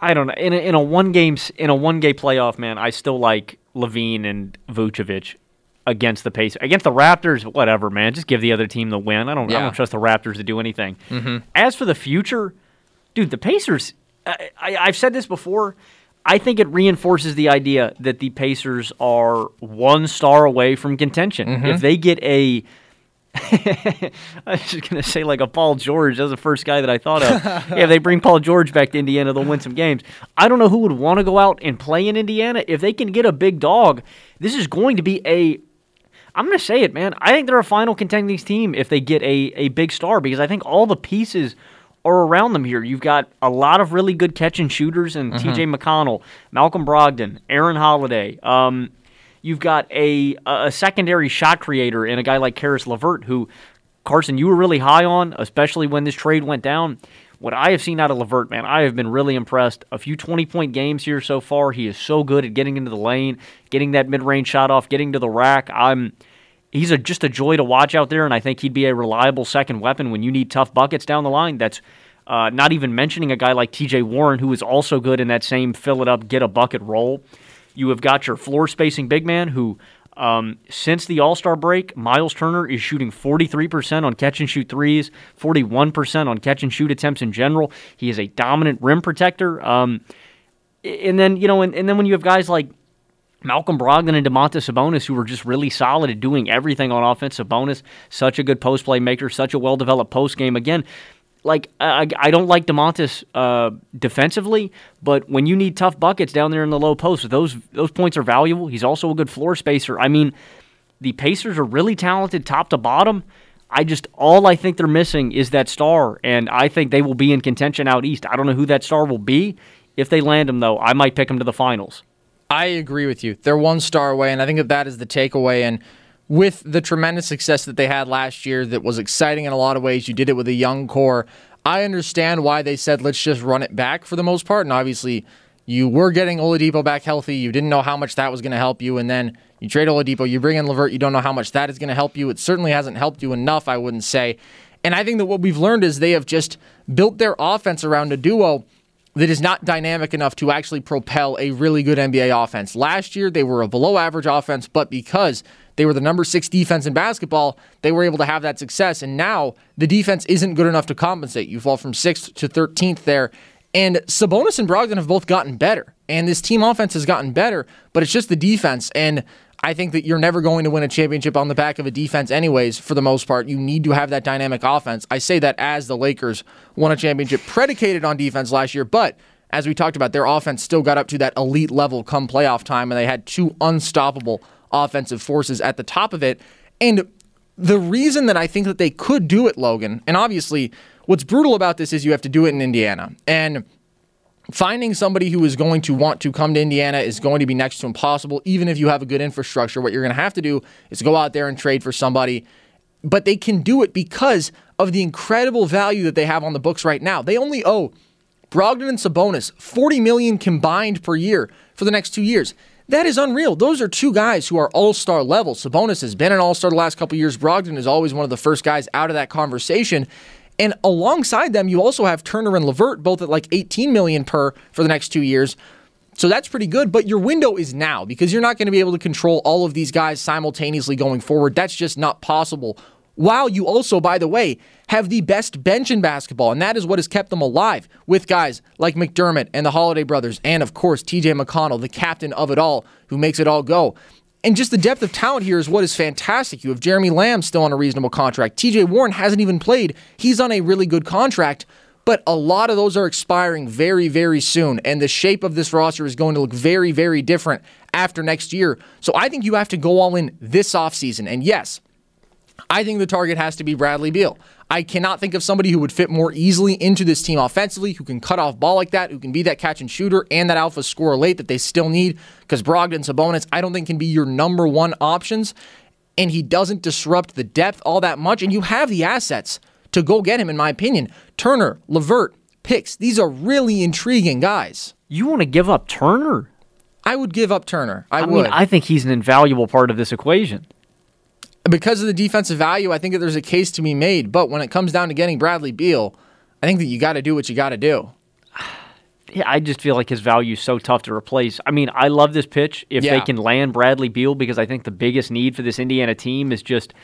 I don't know. In a, in a one game in a one game playoff, man, I still like LaVine and Vucevic against the Pacers. Against the Raptors, whatever, man. Just give the other team the win. I don't. Yeah. I don't trust the Raptors to do anything. Mm-hmm. As for the future, dude, the Pacers. I, I, I've said this before. I think it reinforces the idea that the Pacers are one star away from contention. Mm-hmm. If they get a <laughs> I was just gonna say like a Paul George. That's the first guy that I thought of. <laughs> yeah, they bring Paul George back to Indiana, they'll win some games. I don't know who would want to go out and play in Indiana if they can get a big dog. This is going to be a. I'm gonna say it, man. I think they're a final contending team if they get a a big star because I think all the pieces are around them here. You've got a lot of really good catch and shooters and mm-hmm. T.J. McConnell, Malcolm Brogdon, Aaron Holiday. Um, you've got a a secondary shot creator in a guy like Caris LeVert, who Carson you were really high on, especially when this trade went down. What I have seen out of LeVert, man, I have been really impressed. A few 20 point games here so far. He is so good at getting into the lane, getting that mid range shot off, getting to the rack. I'm he's a, just a joy to watch out there, and I think he'd be a reliable second weapon when you need tough buckets down the line. That's uh, not even mentioning a guy like TJ Warren, who is also good in that same fill it up, get a bucket role. You have got your floor spacing big man who, um, since the All Star break, Miles Turner is shooting 43% on catch and shoot threes, 41% on catch and shoot attempts in general. He is a dominant rim protector. Um, and then, you know, and, and then when you have guys like Malcolm Brogdon and Domantas Sabonis, who were just really solid at doing everything on offense. Sabonis, such a good post play maker, such a well developed post game. Again, like I, I don't like Domantas uh, defensively, but when you need tough buckets down there in the low post, those those points are valuable. He's also a good floor spacer. I mean, the Pacers are really talented, top to bottom. I just all I think they're missing is that star, and I think they will be in contention out east. I don't know who that star will be. If they land him, though, I might pick him to the finals. I agree with you. They're one star away, and I think that that is the takeaway. And with the tremendous success that they had last year, that was exciting in a lot of ways. You did it with a young core. I understand why they said let's just run it back for the most part, and obviously you were getting Oladipo back healthy. You didn't know how much that was going to help you, and then you trade Oladipo, you bring in LeVert. You don't know how much that is going to help you. It certainly hasn't helped you enough, I wouldn't say. And I think that what we've learned is they have just built their offense around a duo that is not dynamic enough to actually propel a really good NBA offense. Last year, they were a below average offense, but because they were the number six defense in basketball, they were able to have that success. And now the defense isn't good enough to compensate. You fall from sixth to 13th there. And Sabonis and Brogdon have both gotten better. And this team offense has gotten better, but it's just the defense. And I think that you're never going to win a championship on the back of a defense, anyways, for the most part. You need to have that dynamic offense. I say that as the Lakers won a championship predicated on defense last year, but as we talked about, their offense still got up to that elite level come playoff time, and they had two unstoppable offensive forces at the top of it. And the reason that I think that they could do it, Logan, and obviously what's brutal about this is you have to do it in Indiana. And finding somebody who is going to want to come to Indiana is going to be next to impossible, even if you have a good infrastructure. What you're going to have to do is go out there and trade for somebody. But they can do it because of the incredible value that they have on the books right now. They only owe Brogdon and Sabonis 40 million combined per year for the next two years. That is unreal. Those are two guys who are all-star level. Sabonis has been an all-star the last couple years. Brogdon is always one of the first guys out of that conversation. And alongside them, you also have Turner and LeVert both at like 18 million per for the next two years. So that's pretty good, but your window is now because you're not going to be able to control all of these guys simultaneously going forward. That's just not possible While you also, by the way, have the best bench in basketball, and that is what has kept them alive with guys like McDermott and the Holiday brothers, and of course, TJ McConnell, the captain of it all, who makes it all go. And just the depth of talent here is what is fantastic. You have Jeremy Lamb still on a reasonable contract. TJ Warren hasn't even played. He's on a really good contract, but a lot of those are expiring very, very soon. And the shape of this roster is going to look very, very different after next year. So I think you have to go all in this offseason. And yes, I think the target has to be Bradley Beal. I cannot think of somebody who would fit more easily into this team offensively, who can cut off ball like that, who can be that catch and shooter and that alpha scorer late that they still need. Because Brogdon, Sabonis, I don't think can be your number one options, and he doesn't disrupt the depth all that much. And you have the assets to go get him, in my opinion. Turner, LeVert, Picks. These are really intriguing guys. You want to give up Turner? I would give up Turner. I, I would. mean, I think he's an invaluable part of this equation. Because of the defensive value, I think that there's a case to be made. But when it comes down to getting Bradley Beal, I think that you got to do what you got to do. <sighs> Yeah, I just feel like his value is so tough to replace. I mean, I love this pitch if they can land Bradley Beal because I think the biggest need for this Indiana team is just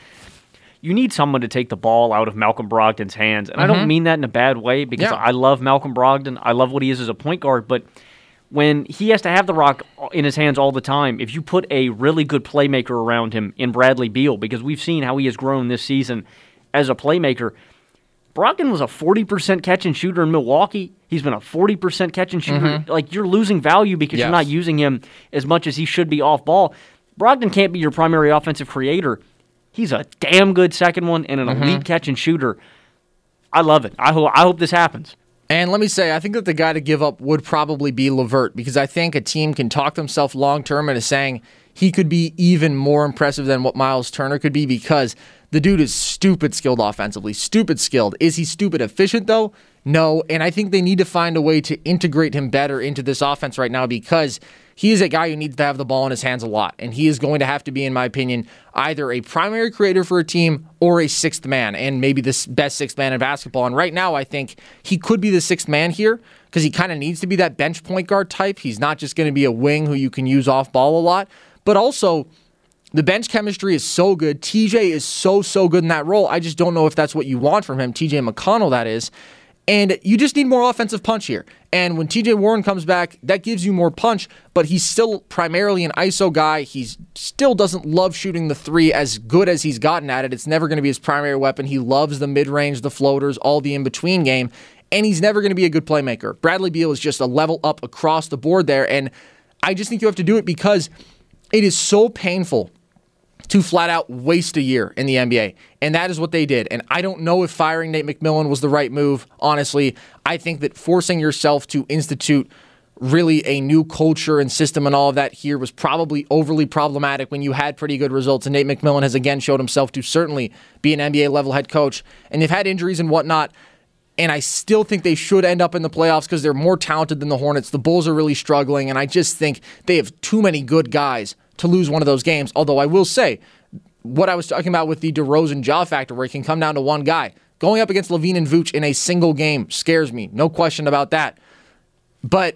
you need someone to take the ball out of Malcolm Brogdon's hands. And I don't mean that in a bad way because Mm-hmm. Yeah. I love Malcolm Brogdon. I love what he is as a point guard, but when he has to have the rock in his hands all the time, if you put a really good playmaker around him in Bradley Beal, because we've seen how he has grown this season as a playmaker, Brogdon was a 40% catch and shooter in Milwaukee. He's been a 40% catch and shooter. Mm-hmm. Like, you're losing value because you're not using him as much as he should be off ball. Brogdon can't be your primary offensive creator. He's a damn good second one and an mm-hmm. elite catch and shooter. I love it. I, ho- I hope this happens. And let me say, I think that the guy to give up would probably be LeVert because I think a team can talk themselves long term into saying he could be even more impressive than what Miles Turner could be because the dude is stupid skilled offensively. Stupid skilled. Is he stupid efficient though? No. And I think they need to find a way to integrate him better into this offense right now because he is a guy who needs to have the ball in his hands a lot. And he is going to have to be, in my opinion, either a primary creator for a team or a sixth man, and maybe the best sixth man in basketball. And right now, I think he could be the sixth man here because he kind of needs to be that bench point guard type. He's not just going to be a wing who you can use off ball a lot, but also. The bench chemistry is so good. TJ is so, so good in that role. I just don't know if that's what you want from him. TJ McConnell, that is. And you just need more offensive punch here. And when TJ Warren comes back, that gives you more punch, but he's still primarily an ISO guy. He still doesn't love shooting the three as good as he's gotten at it. It's never going to be his primary weapon. He loves the mid range, the floaters, all the in between game, and he's never going to be a good playmaker. Bradley Beal is just a level up across the board there. And I just think you have to do it because it is so painful to flat out waste a year in the NBA. And that is what they did. And I don't know if firing Nate McMillan was the right move, honestly. I think that forcing yourself to institute really a new culture and system and all of that here was probably overly problematic when you had pretty good results. And Nate McMillan has again showed himself to certainly be an NBA level head coach. And they've had injuries and whatnot. And I still think they should end up in the playoffs because they're more talented than the Hornets. The Bulls are really struggling, and I just think they have too many good guys to lose one of those games. Although I will say, what I was talking about with the DeRozan jaw factor, where it can come down to one guy, going up against LaVine and Vooch in a single game scares me. No question about that. But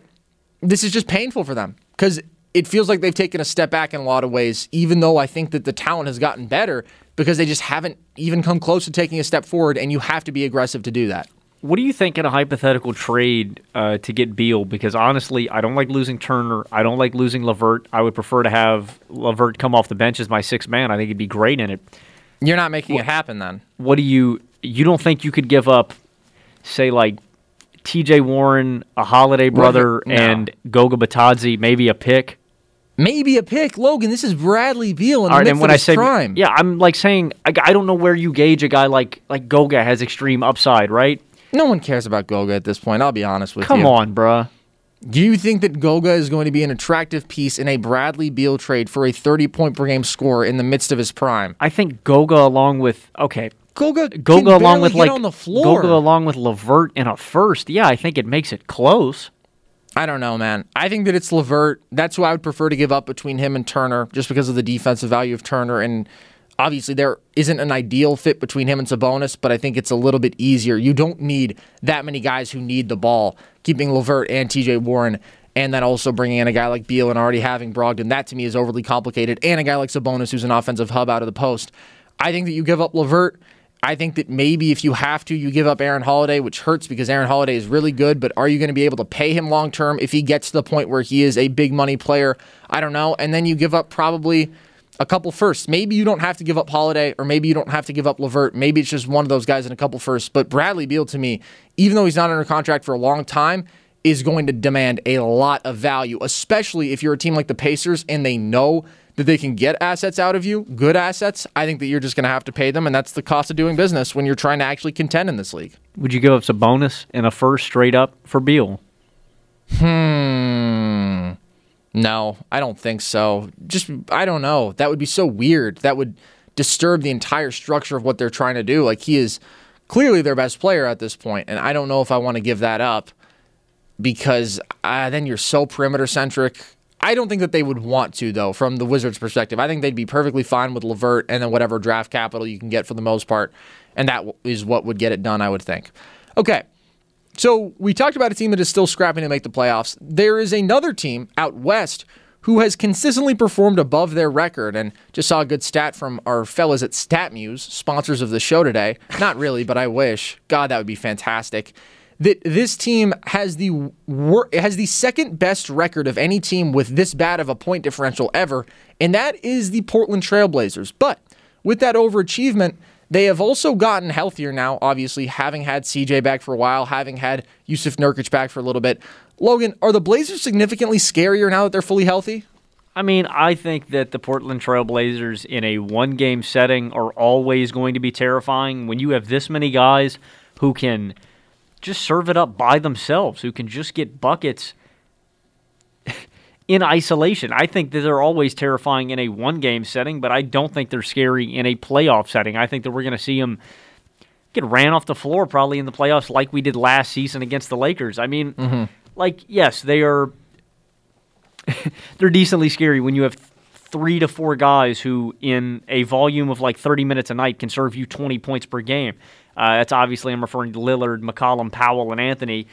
this is just painful for them because it feels like they've taken a step back in a lot of ways, even though I think that the talent has gotten better because they just haven't even come close to taking a step forward, and you have to be aggressive to do that. What do you think in a hypothetical trade uh, to get Beal? Because honestly, I don't like losing Turner. I don't like losing LeVert. I would prefer to have LeVert come off the bench as my sixth man. I think he'd be great in it. You're not making it happen then. What do you? You don't think you could give up, say, like T.J. Warren, a Holiday brother, no. and Goga Bitadze, maybe a pick? Maybe a pick, Logan. This is Bradley Beal All right, and when I say prime. yeah, I'm like saying I, I don't know where you gauge a guy like like Goga has extreme upside, right? No one cares about Goga at this point. I'll be honest with Come you. Come on, bruh. Do you think that Goga is going to be an attractive piece in a Bradley Beal trade for a 30 point per game scorer in the midst of his prime? I think Goga along with okay, Goga, Goga along with like on the floor. Goga along with LeVert in a first. Yeah, I think it makes it close. I don't know, man. I think that it's LeVert. That's who I would prefer to give up between him and Turner, just because of the defensive value of Turner. And obviously, there isn't an ideal fit between him and Sabonis, but I think it's a little bit easier. You don't need that many guys who need the ball. Keeping LeVert and TJ Warren, and then also bringing in a guy like Beal and already having Brogdon, that to me is overly complicated. And a guy like Sabonis, who's an offensive hub out of the post. I think that you give up LeVert. I think that maybe if you have to, you give up Aaron Holiday, which hurts because Aaron Holiday is really good, but are you going to be able to pay him long term if he gets to the point where he is a big money player? I don't know. And then you give up probably a couple firsts. Maybe you don't have to give up Holiday, or maybe you don't have to give up LeVert. Maybe it's just one of those guys in a couple firsts. But Bradley Beal, to me, even though he's not under contract for a long time, is going to demand a lot of value, especially if you're a team like the Pacers and they know that they can get assets out of you, good assets. I think that you're just going to have to pay them, and that's the cost of doing business when you're trying to actually contend in this league. Would you give up Sabonis and a first straight up for Beal? Hmm. No, I don't think so. Just I don't know. That would be so weird. That would disturb the entire structure of what they're trying to do. Like he is clearly their best player at this point, and I don't know if I want to give that up because uh, then you're so perimeter centric. I don't think that they would want to, though, from the Wizards' perspective. I think they'd be perfectly fine with LeVert and then whatever draft capital you can get for the most part. And that is what would get it done, I would think. Okay. So we talked about a team that is still scrapping to make the playoffs. There is another team out west who has consistently performed above their record and just saw a good stat from our fellas at StatMuse, sponsors of the show today. Not really, but I wish. God, that would be fantastic that this team has the wor- has the second best record of any team with this bad of a point differential ever, and that is the Portland Trailblazers. But with that overachievement, they have also gotten healthier now, obviously, having had CJ back for a while, having had Jusuf Nurkic back for a little bit. Logan, are the Blazers significantly scarier now that they're fully healthy? I mean, I think that the Portland Trailblazers in a one game setting are always going to be terrifying. When you have this many guys who can just serve it up by themselves, who can just get buckets in isolation. I think that they're always terrifying in a one game setting, but I don't think they're scary in a playoff setting. I think that we're going to see them get ran off the floor probably in the playoffs like we did last season against the Lakers. I mean, mm-hmm. like, yes, they are. <laughs> they're decently scary when you have three to four guys who, in a volume of like 30 minutes a night, can serve you 20 points per game. Uh, that's obviously I'm referring to Lillard, McCollum, Powell, and Anthony.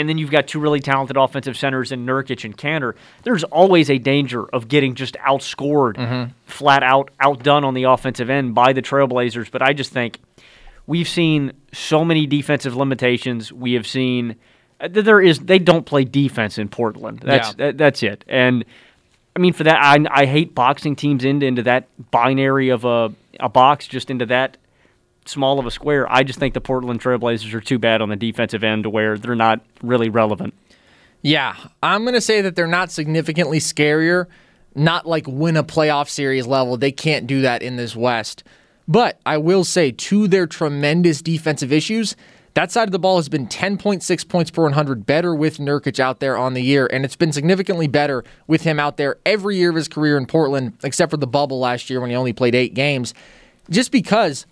And then you've got two really talented offensive centers in Nurkic and Kanter. There's always a danger of getting just outscored, mm-hmm. flat out outdone on the offensive end by the Trailblazers. But I just think we've seen so many defensive limitations. We have seen uh, there is they don't play defense in Portland. That's yeah. that, that's it. And I mean for that I I hate boxing teams into into that binary of a a box just into that small of a square. I just think the Portland Trailblazers are too bad on the defensive end where they're not really relevant. Yeah, I'm going to say that they're not significantly scarier, not like win a playoff series level. They can't do that in this West. But I will say, to their tremendous defensive issues, that side of the ball has been 10.6 points per 100 better with Nurkic out there on the year, and it's been significantly better with him out there every year of his career in Portland, except for the bubble last year when he only played eight games. Just because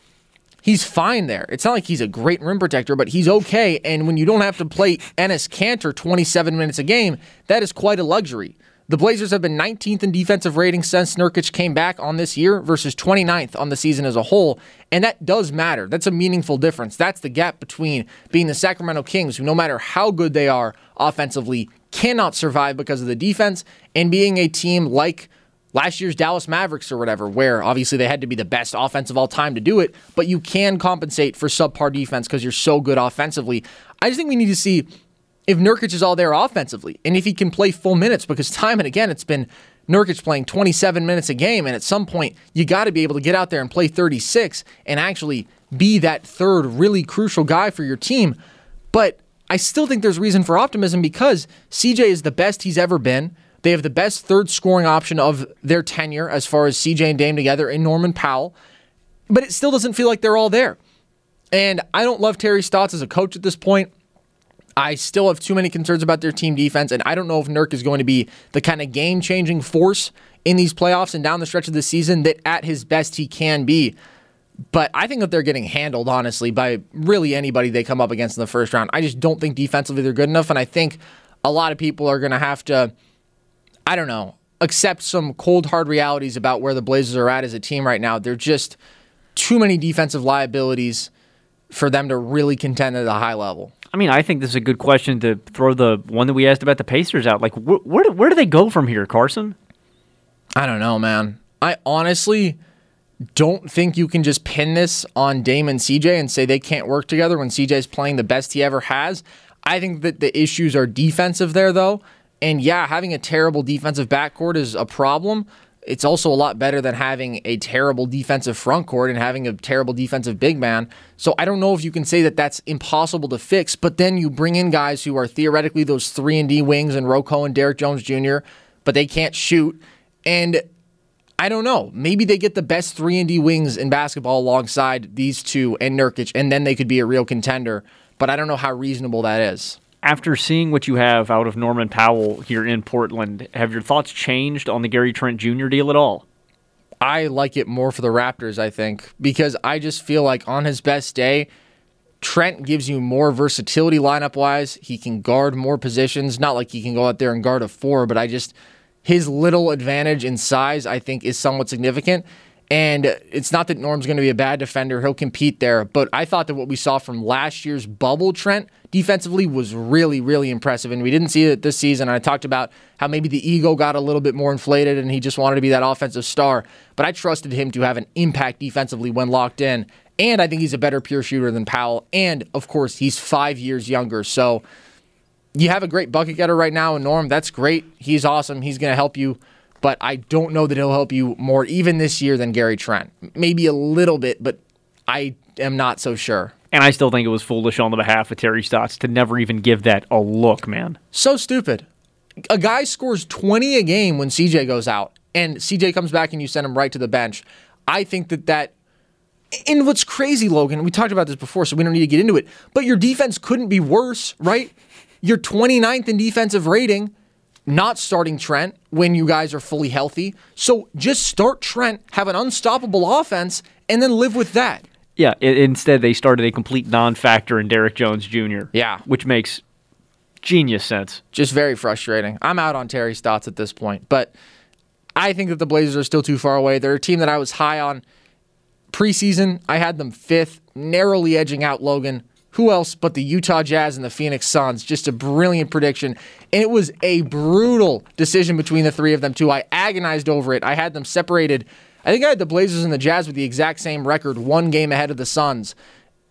he's fine there. It's not like he's a great rim protector, but he's okay. And when you don't have to play Enes Kanter 27 minutes a game, that is quite a luxury. The Blazers have been 19th in defensive rating since Nurkic came back on this year versus 29th on the season as a whole. And that does matter. That's a meaningful difference. That's the gap between being the Sacramento Kings, who no matter how good they are offensively, cannot survive because of the defense, and being a team like last year's Dallas Mavericks or whatever, where obviously they had to be the best offense of all time to do it, but you can compensate for subpar defense because you're so good offensively. I just think we need to see if Nurkic is all there offensively and if he can play full minutes because time and again it's been Nurkic playing 27 minutes a game, and at some point you got to be able to get out there and play 36 and actually be that third really crucial guy for your team. But I still think there's reason for optimism because CJ is the best he's ever been. They have the best third scoring option of their tenure as far as CJ and Dame together in Norman Powell, but it still doesn't feel like they're all there. And I don't love Terry Stotts as a coach at this point. I still have too many concerns about their team defense, and I don't know if Nurk is going to be the kind of game changing force in these playoffs and down the stretch of the season that at his best he can be. But I think that they're getting handled, honestly, by really anybody they come up against in the first round. I just don't think defensively they're good enough, and I think a lot of people are going to have to I don't know, accept some cold hard realities about where the Blazers are at as a team right now. They're just too many defensive liabilities for them to really contend at a high level. I mean, I think this is a good question to throw the one that we asked about the Pacers out. Like, wh- where do, where do they go from here, Carson? I don't know, man. I honestly don't think you can just pin this on Dame and CJ and say they can't work together when CJ's playing the best he ever has. I think that the issues are defensive there, though. And yeah, having a terrible defensive backcourt is a problem. It's also a lot better than having a terrible defensive front court and having a terrible defensive big man. So I don't know if you can say that that's impossible to fix, but then you bring in guys who are theoretically those 3 and D wings and Rocco and Derrick Jones Jr., but they can't shoot. And I don't know. Maybe they get the best 3 and D wings in basketball alongside these two and Nurkic and then they could be a real contender, but I don't know how reasonable that is after seeing what you have out of Norman Powell here in Portland, have your thoughts changed on the Gary Trent Jr. deal at all? I like it more for the Raptors, I think, because I just feel like on his best day, Trent gives you more versatility lineup wise. He can guard more positions. Not like he can go out there and guard a four, but I just, his little advantage in size, I think, is somewhat significant. And it's not that Norm's going to be a bad defender. He'll compete there. But I thought that what we saw from last year's bubble Trent defensively was really, really impressive. And we didn't see it this season. I talked about how maybe the ego got a little bit more inflated and he just wanted to be that offensive star. But I trusted him to have an impact defensively when locked in. And I think he's a better pure shooter than Powell. And of course, he's five years younger. So you have a great bucket getter right now in Norm. That's great. He's awesome. He's going to help you but I don't know that he'll help you more even this year than Gary Trent. Maybe a little bit, but I am not so sure. And I still think it was foolish on the behalf of Terry Stotts to never even give that a look, man. So stupid. A guy scores 20 a game when CJ goes out, and CJ comes back and you send him right to the bench. I think that that. And what's crazy, Logan, we talked about this before, so we don't need to get into it, but your defense couldn't be worse, right? You're 29th in defensive rating not starting Trent when you guys are fully healthy. So just start Trent, have an unstoppable offense, and then live with that. Yeah, it, instead they started a complete non-factor in Derrick Jones Jr. Yeah, which makes genius sense. Just very frustrating. I'm out on Terry Stotts at this point, but I think that the Blazers are still too far away. They're a team that I was high on preseason. I had them fifth, narrowly edging out Logan who else but the Utah Jazz and the Phoenix Suns? Just a brilliant prediction. And it was a brutal decision between the three of them, too. I agonized over it. I had them separated. I think I had the Blazers and the Jazz with the exact same record, one game ahead of the Suns.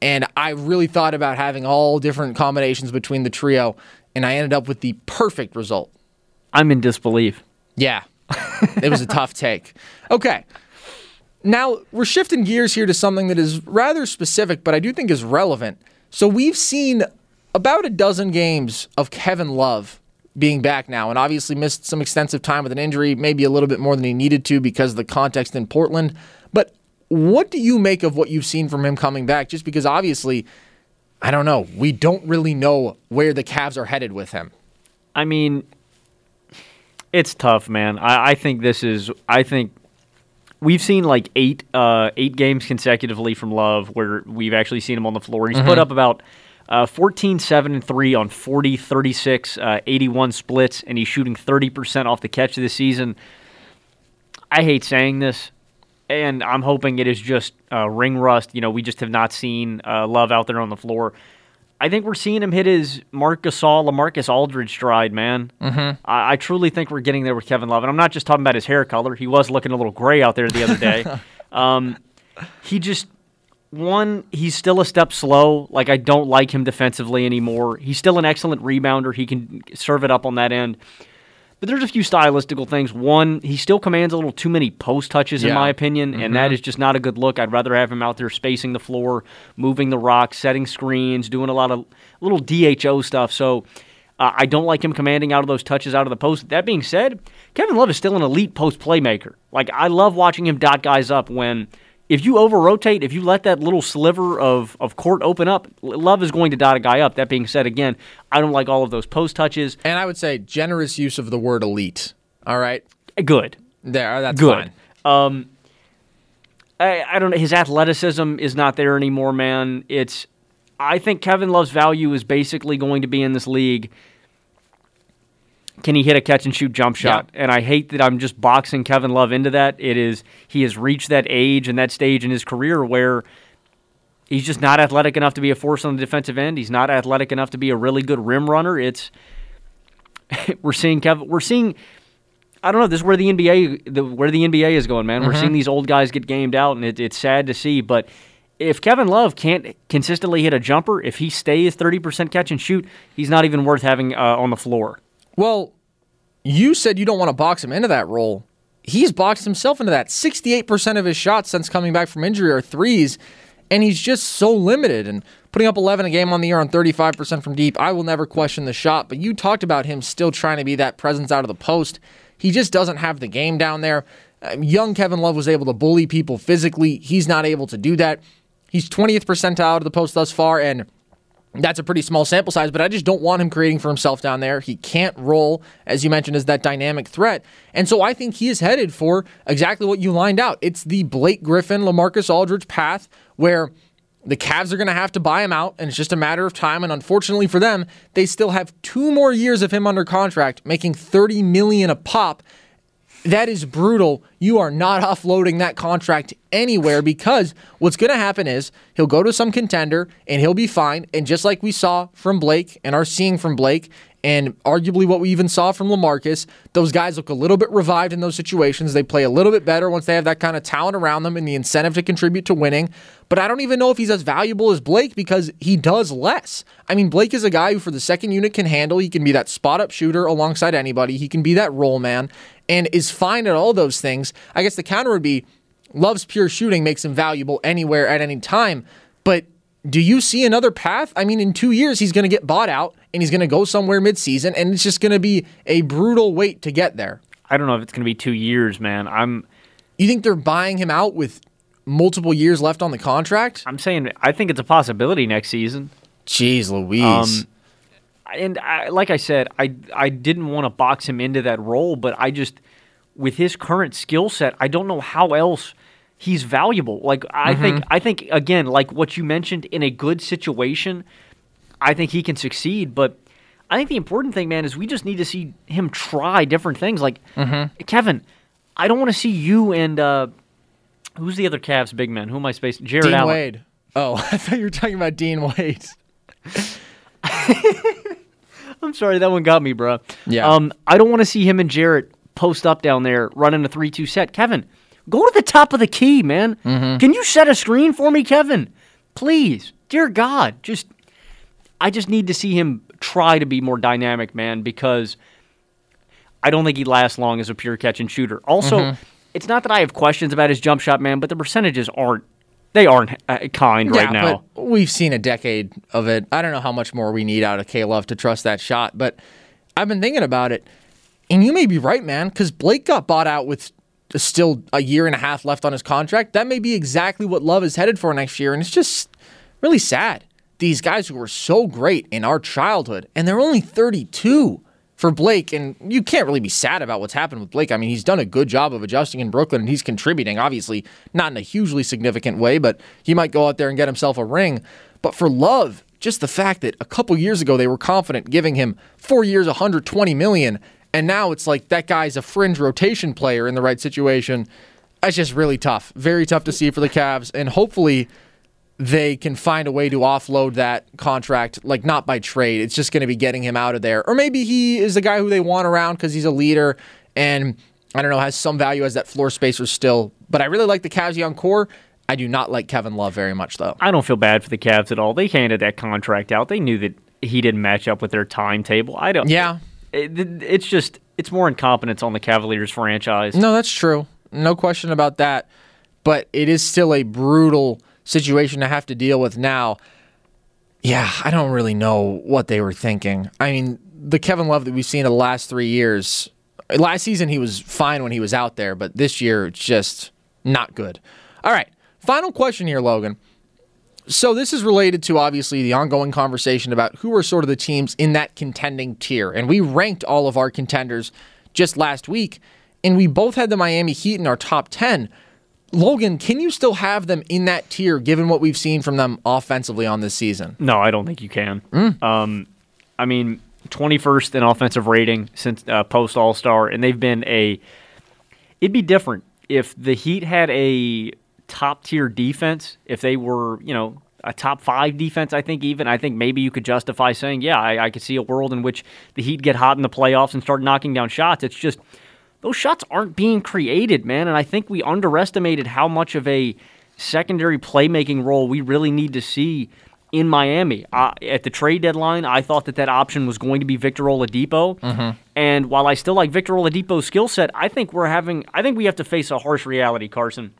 And I really thought about having all different combinations between the trio, and I ended up with the perfect result. I'm in disbelief. Yeah, it was a tough take. Okay. Now, we're shifting gears here to something that is rather specific, but I do think is relevant. So we've seen about a dozen games of Kevin Love being back now, and obviously missed some extensive time with an injury, maybe a little bit more than he needed to because of the context in Portland. But what do you make of what you've seen from him coming back? Just because obviously, I don't know, we don't really know where the Cavs are headed with him. I mean, it's tough, man. I, I think this is. I think we've seen like eight uh, eight games consecutively from Love where we've actually seen him on the floor. He's mm-hmm. put up about uh, 14, 7, and 3 on 40, 36, uh, 81 splits, and he's shooting 30% off the catch of the season. I hate saying this, and I'm hoping it is just uh, ring rust. You know, we just have not seen uh, Love out there on the floor. I think we're seeing him hit his Marc Gasol, LaMarcus Aldridge stride, man. Mm-hmm. I, I, truly think we're getting there with Kevin Love. And I'm not just talking about his hair color. He was looking a little gray out there the other day. <laughs> um, he just, one, he's still a step slow. Like, I don't like him defensively anymore. He's still an excellent rebounder. He can serve it up on that end. But there's a few stylistical things. One, he still commands a little too many post touches, yeah. in my opinion, mm-hmm. and that mm-hmm. just not a good look. I'd rather have him out there spacing the floor, moving the rock, setting screens, doing a lot of little DHO stuff. So uh, I don't like him commanding out of those touches out of the post. That being said, Kevin Love is still an elite post playmaker. Like, I love watching him dot guys up when – if you over rotate, if you let that little sliver of, of court open up, Love is going to dot a guy up. That being said, again, I don't like all of those post touches. And I would say generous use of the word elite. All right. Good. There, that's good. Um, I, I don't know. His athleticism is not there anymore, man. It's. I think Kevin Love's value is basically going to be in this league can he hit a catch and shoot jump shot? Yeah. And I hate that I'm just boxing Kevin Love into that. It is he has reached that age and that stage in his career where he's just not athletic enough to be a force on the defensive end. He's not athletic enough to be a really good rim runner. It's <laughs> we're seeing Kevin we're seeing I don't know. This is where the NBA, the, where the NBA is going, man. We're Mm-hmm. seeing these old guys get gamed out, and it, it's sad to see. But if Kevin Love can't consistently hit a jumper, if he stays thirty percent catch and shoot, he's not even worth having uh, on the floor. Well, you said you don't want to box him into that role. He's boxed himself into that. 68% of his shots since coming back from injury are threes, and he's just so limited. And putting up 11 a game on the year on 35% from deep, I will never question the shot. But you talked about him still trying to be that presence out of the post. He just doesn't have the game down there. Um, young Kevin Love was able to bully people physically. He's not able to do that. He's 20th percentile out of the post thus far, and that's a pretty small sample size, but I just don't want him creating for himself down there. He can't roll, as you mentioned, as that dynamic threat. And so I think he is headed for exactly what you lined out. It's the Blake Griffin, LaMarcus Aldridge path where the Cavs are going to have to buy him out, and it's just a matter of time. And unfortunately for them, they still have two more years of him under contract, making 30 million a pop. That is brutal. You are not <laughs> offloading that contract anywhere because what's going to happen is he'll go to some contender and he'll be fine. And just like we saw from Blake and are seeing from Blake, and arguably what we even saw from LaMarcus, those guys look a little bit revived in those situations. They play a little bit better once they have that kind of talent around them and the incentive to contribute to winning. But I don't even know if he's as valuable as Blake because he does less. I mean, Blake is a guy who, for the second unit, can handle. He can be that spot up shooter alongside anybody. He can be that role man and is fine at all those things. I guess the counter would be Love's pure shooting makes him valuable anywhere at any time. But do you see another path? I mean, in two years, he's going to get bought out and he's going to go somewhere midseason, and it's just going to be a brutal wait to get there. I don't know if it's going to be two years, man. I'm You think they're buying him out with multiple years left on the contract? I'm saying I think it's a possibility next season. Jeez Louise. Um, and I, like I said, I I didn't want to box him into that role, but I just with his current skill set, I don't know how else he's valuable. Like I think I think again, like what you mentioned, in a good situation, I think he can succeed. But I think the important thing, man, is we just need to see him try different things. Like Kevin, I don't want to see you and uh, who's the other Cavs big man? Who am I spacing? Jarrett Dean Allen. Wade. Oh, <laughs> I thought you were talking about Dean Wade. <laughs> I'm sorry, that one got me, bro. Yeah. Um, I don't want to see him and Jarrett post up down there running a three-two set. Kevin, go to the top of the key, man. Mm-hmm. Can you set a screen for me, Kevin? Please, dear God, just I just need to see him try to be more dynamic, man, because I don't think he lasts long as a pure catch and shooter. Also, Mm-hmm. it's not that I have questions about his jump shot, man, but the percentages aren't they aren't uh, kind right now. but we've seen a decade of it. I don't know how much more we need out of K Love to trust that shot, but I've been thinking about it, and you may be right, man, because Blake got bought out with still a year and a half left on his contract. That may be exactly what Love is headed for next year, and it's just really sad. These guys who were so great in our childhood, and they're only 32 for Blake, and you can't really be sad about what's happened with Blake. I mean, he's done a good job of adjusting in Brooklyn, and he's contributing, obviously, not in a hugely significant way, but he might go out there and get himself a ring. But for Love, just the fact that a couple years ago they were confident giving him four years, 120 million, and now it's like that guy's a fringe rotation player in the right situation. That's just really tough. Very tough to see for the Cavs, and hopefully they can find a way to offload that contract, like not by trade. It's just going to be getting him out of there. Or maybe he is the guy who they want around because he's a leader and I don't know, has some value as that floor spacer still. But I really like the Cavs young core. I do not like Kevin Love very much, though. I don't feel bad for the Cavs at all. They handed that contract out. They knew that he didn't match up with their timetable. I don't. Yeah. It, it's just it's more incompetence on the Cavaliers franchise. No, that's true. No question about that. But it is still a brutal situation to have to deal with now. Yeah, I don't really know what they were thinking. I mean, the Kevin Love that we've seen in the last three years, last season he was fine when he was out there, but this year it's just not good. All right, final question here, Logan. So this is related to obviously the ongoing conversation about who are sort of the teams in that contending tier. And we ranked all of our contenders just last week, and we both had the Miami Heat in our top 10. Logan, can you still have them in that tier given what we've seen from them offensively on this season? No, I don't think you can. Mm. Um, I mean, 21st in offensive rating since uh, post All Star, and they've been a. It'd be different if the Heat had a top tier defense. If they were, you know, a top five defense, I think even I think maybe you could justify saying, yeah, I, I could see a world in which the Heat get hot in the playoffs and start knocking down shots. It's just those shots aren't being created, man. And I think we underestimated how much of a secondary playmaking role we really need to see in Miami. Uh, at the trade deadline, I thought that that option was going to be Victor Oladipo. Mm-hmm. And while I still like Victor Oladipo's skill set, I think we're having, I think we have to face a harsh reality, Carson.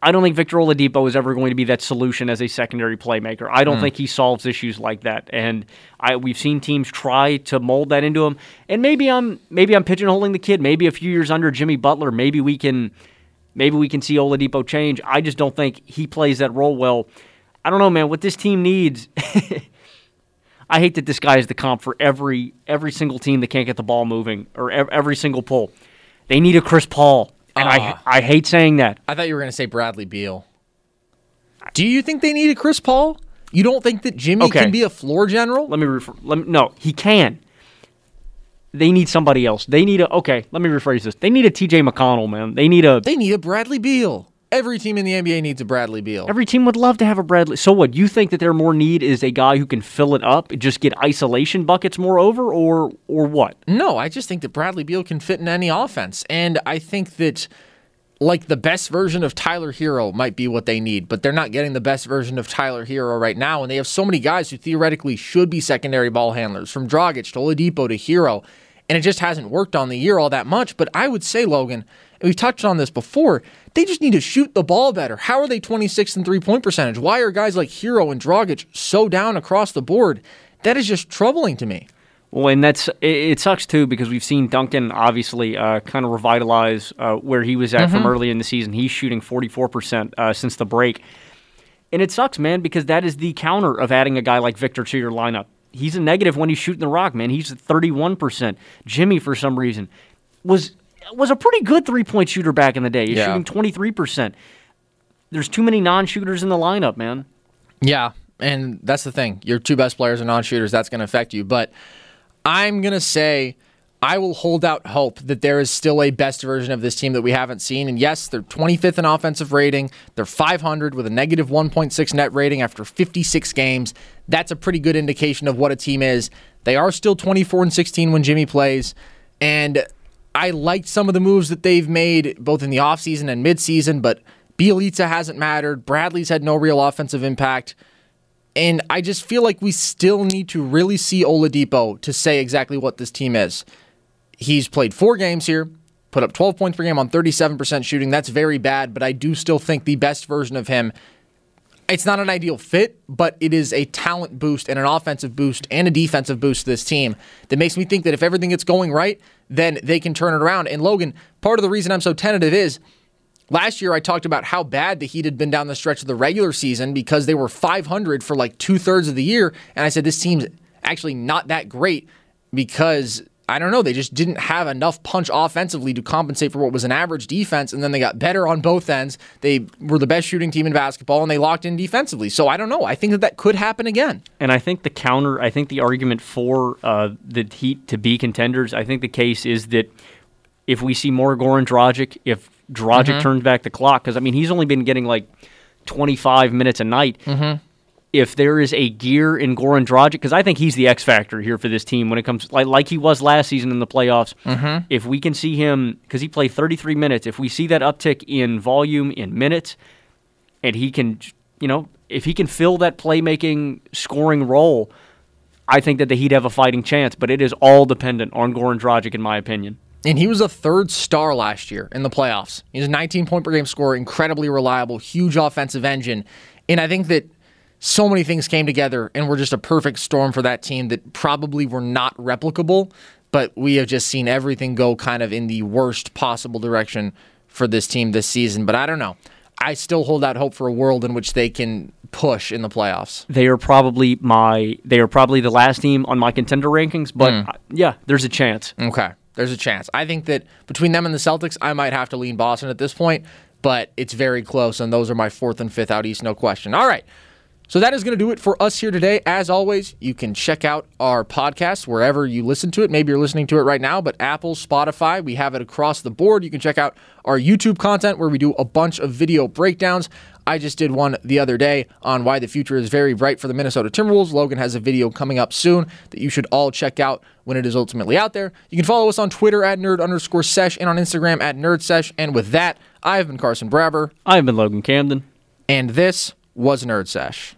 I don't think Victor Oladipo is ever going to be that solution as a secondary playmaker. I don't Mm. think he solves issues like that. And I, we've seen teams try to mold that into him. And maybe I'm maybe I'm pigeonholing the kid. Maybe a few years under Jimmy Butler, maybe we can maybe we can see Oladipo change. I just don't think he plays that role well. I don't know, man. What this team needs. <laughs> I hate that this guy is the comp for every every single team that can't get the ball moving or every single pull. They need a Chris Paul, and I Ah. I hate saying that. I thought you were going to say Bradley Beal. Do you think they need a Chris Paul? You don't think that Jimmy Okay. can be a floor general? Let me refer. Let me, no, he can. They need somebody else. They need a. Okay, let me rephrase this. They need a T.J. McConnell, man. They need a. They need a Bradley Beal. Every team in the NBA needs a Bradley Beal. Every team would love to have a Bradley. So what? You think that their more need is a guy who can fill it up, just get isolation buckets more over, or or what? No, I just think that Bradley Beal can fit in any offense. And I think that like the best version of Tyler Herro might be what they need, but they're not getting the best version of Tyler Herro right now. And they have so many guys who theoretically should be secondary ball handlers, from Dragic to Oladipo to Herro. And it just hasn't worked on the year all that much. But I would say, Logan, we've touched on this before, they just need to shoot the ball better. How are they 26th in three point percentage? Why are guys like Herro and Dragic so down across the board? That is just troubling to me. Well, and that's it, it sucks too because we've seen Duncan obviously uh, kind of revitalize uh, where he was at from early in the season. He's shooting 44% uh, since the break. And it sucks, man, because that is the counter of adding a guy like Victor to your lineup. He's a negative when he's shooting the rock, man. He's at 31%. Jimmy, for some reason, was was a pretty good three point shooter back in the day. He's Yeah. shooting 23%. There's too many non shooters in the lineup, man. Yeah, and that's the thing. Your two best players are non-shooters. That's going to affect you. But I'm going to say I will hold out hope that there is still a best version of this team that we haven't seen. And yes, they're 25th in offensive rating. They're 500 with a negative 1.6 net rating after 56 games. That's a pretty good indication of what a team is. They are still 24 and 16 when Jimmy plays. And I liked some of the moves that they've made both in the offseason and midseason, but Bjelica hasn't mattered. Bradley's had no real offensive impact. And I just feel like we still need to really see Oladipo to say exactly what this team is. He's played four games here, put up 12 points per game on 37% shooting. That's very bad, but I do still think the best version of him. It's not an ideal fit, but it is a talent boost and an offensive boost and a defensive boost to this team that makes me think that if everything gets going right, then they can turn it around. And Logan, part of the reason I'm so tentative is Last year, I talked about how bad the Heat had been down the stretch of the regular season because they were 500 for like two thirds of the year. And I said, this team's actually not that great because, I don't know, they just didn't have enough punch offensively to compensate for what was an average defense. And then they got better on both ends. They were the best shooting team in basketball and they locked in defensively. So I don't know. I think that that could happen again. And I think the counter, I think the argument for uh, the Heat to be contenders, I think the case is that if we see more Goran Dragic, if Dragic Mm-hmm. turns back the clock, because I mean he's only been getting like 25 minutes a night. Mm-hmm. If there is a gear in Goran Dragic, because I think he's the X factor here for this team when it comes like like he was last season in the playoffs. Mm-hmm. If we can see him, because he played 33 minutes, if we see that uptick in volume in minutes, and he can, you know, if he can fill that playmaking scoring role, I think that the Heat have a fighting chance. But it is all dependent on Goran Dragic, in my opinion. And he was a third star last year in the playoffs. He's a 19 point per game scorer, incredibly reliable, huge offensive engine. And I think that so many things came together and were just a perfect storm for that team that probably were not replicable. But we have just seen everything go kind of in the worst possible direction for this team this season. But I don't know. I still hold out hope for a world in which they can push in the playoffs. They are probably my they are probably the last team on my contender rankings, but uh, yeah, there's a chance. Okay. There's a chance. I think that between them and the Celtics, I might have to lean Boston at this point, but it's very close, and those are my fourth and fifth out east, no question. All right. So that is going to do it for us here today. As always, you can check out our podcast wherever you listen to it. Maybe you're listening to it right now, but Apple, Spotify, we have it across the board. You can check out our YouTube content where we do a bunch of video breakdowns. I just did one the other day on why the future is very bright for the Minnesota Timberwolves. Logan has a video coming up soon that you should all check out when it is ultimately out there. You can follow us on Twitter at nerd underscore sesh and on Instagram at nerd sesh. And with that, I've been Carson Brabber. I've been Logan Camden. And this was Nerd Sesh.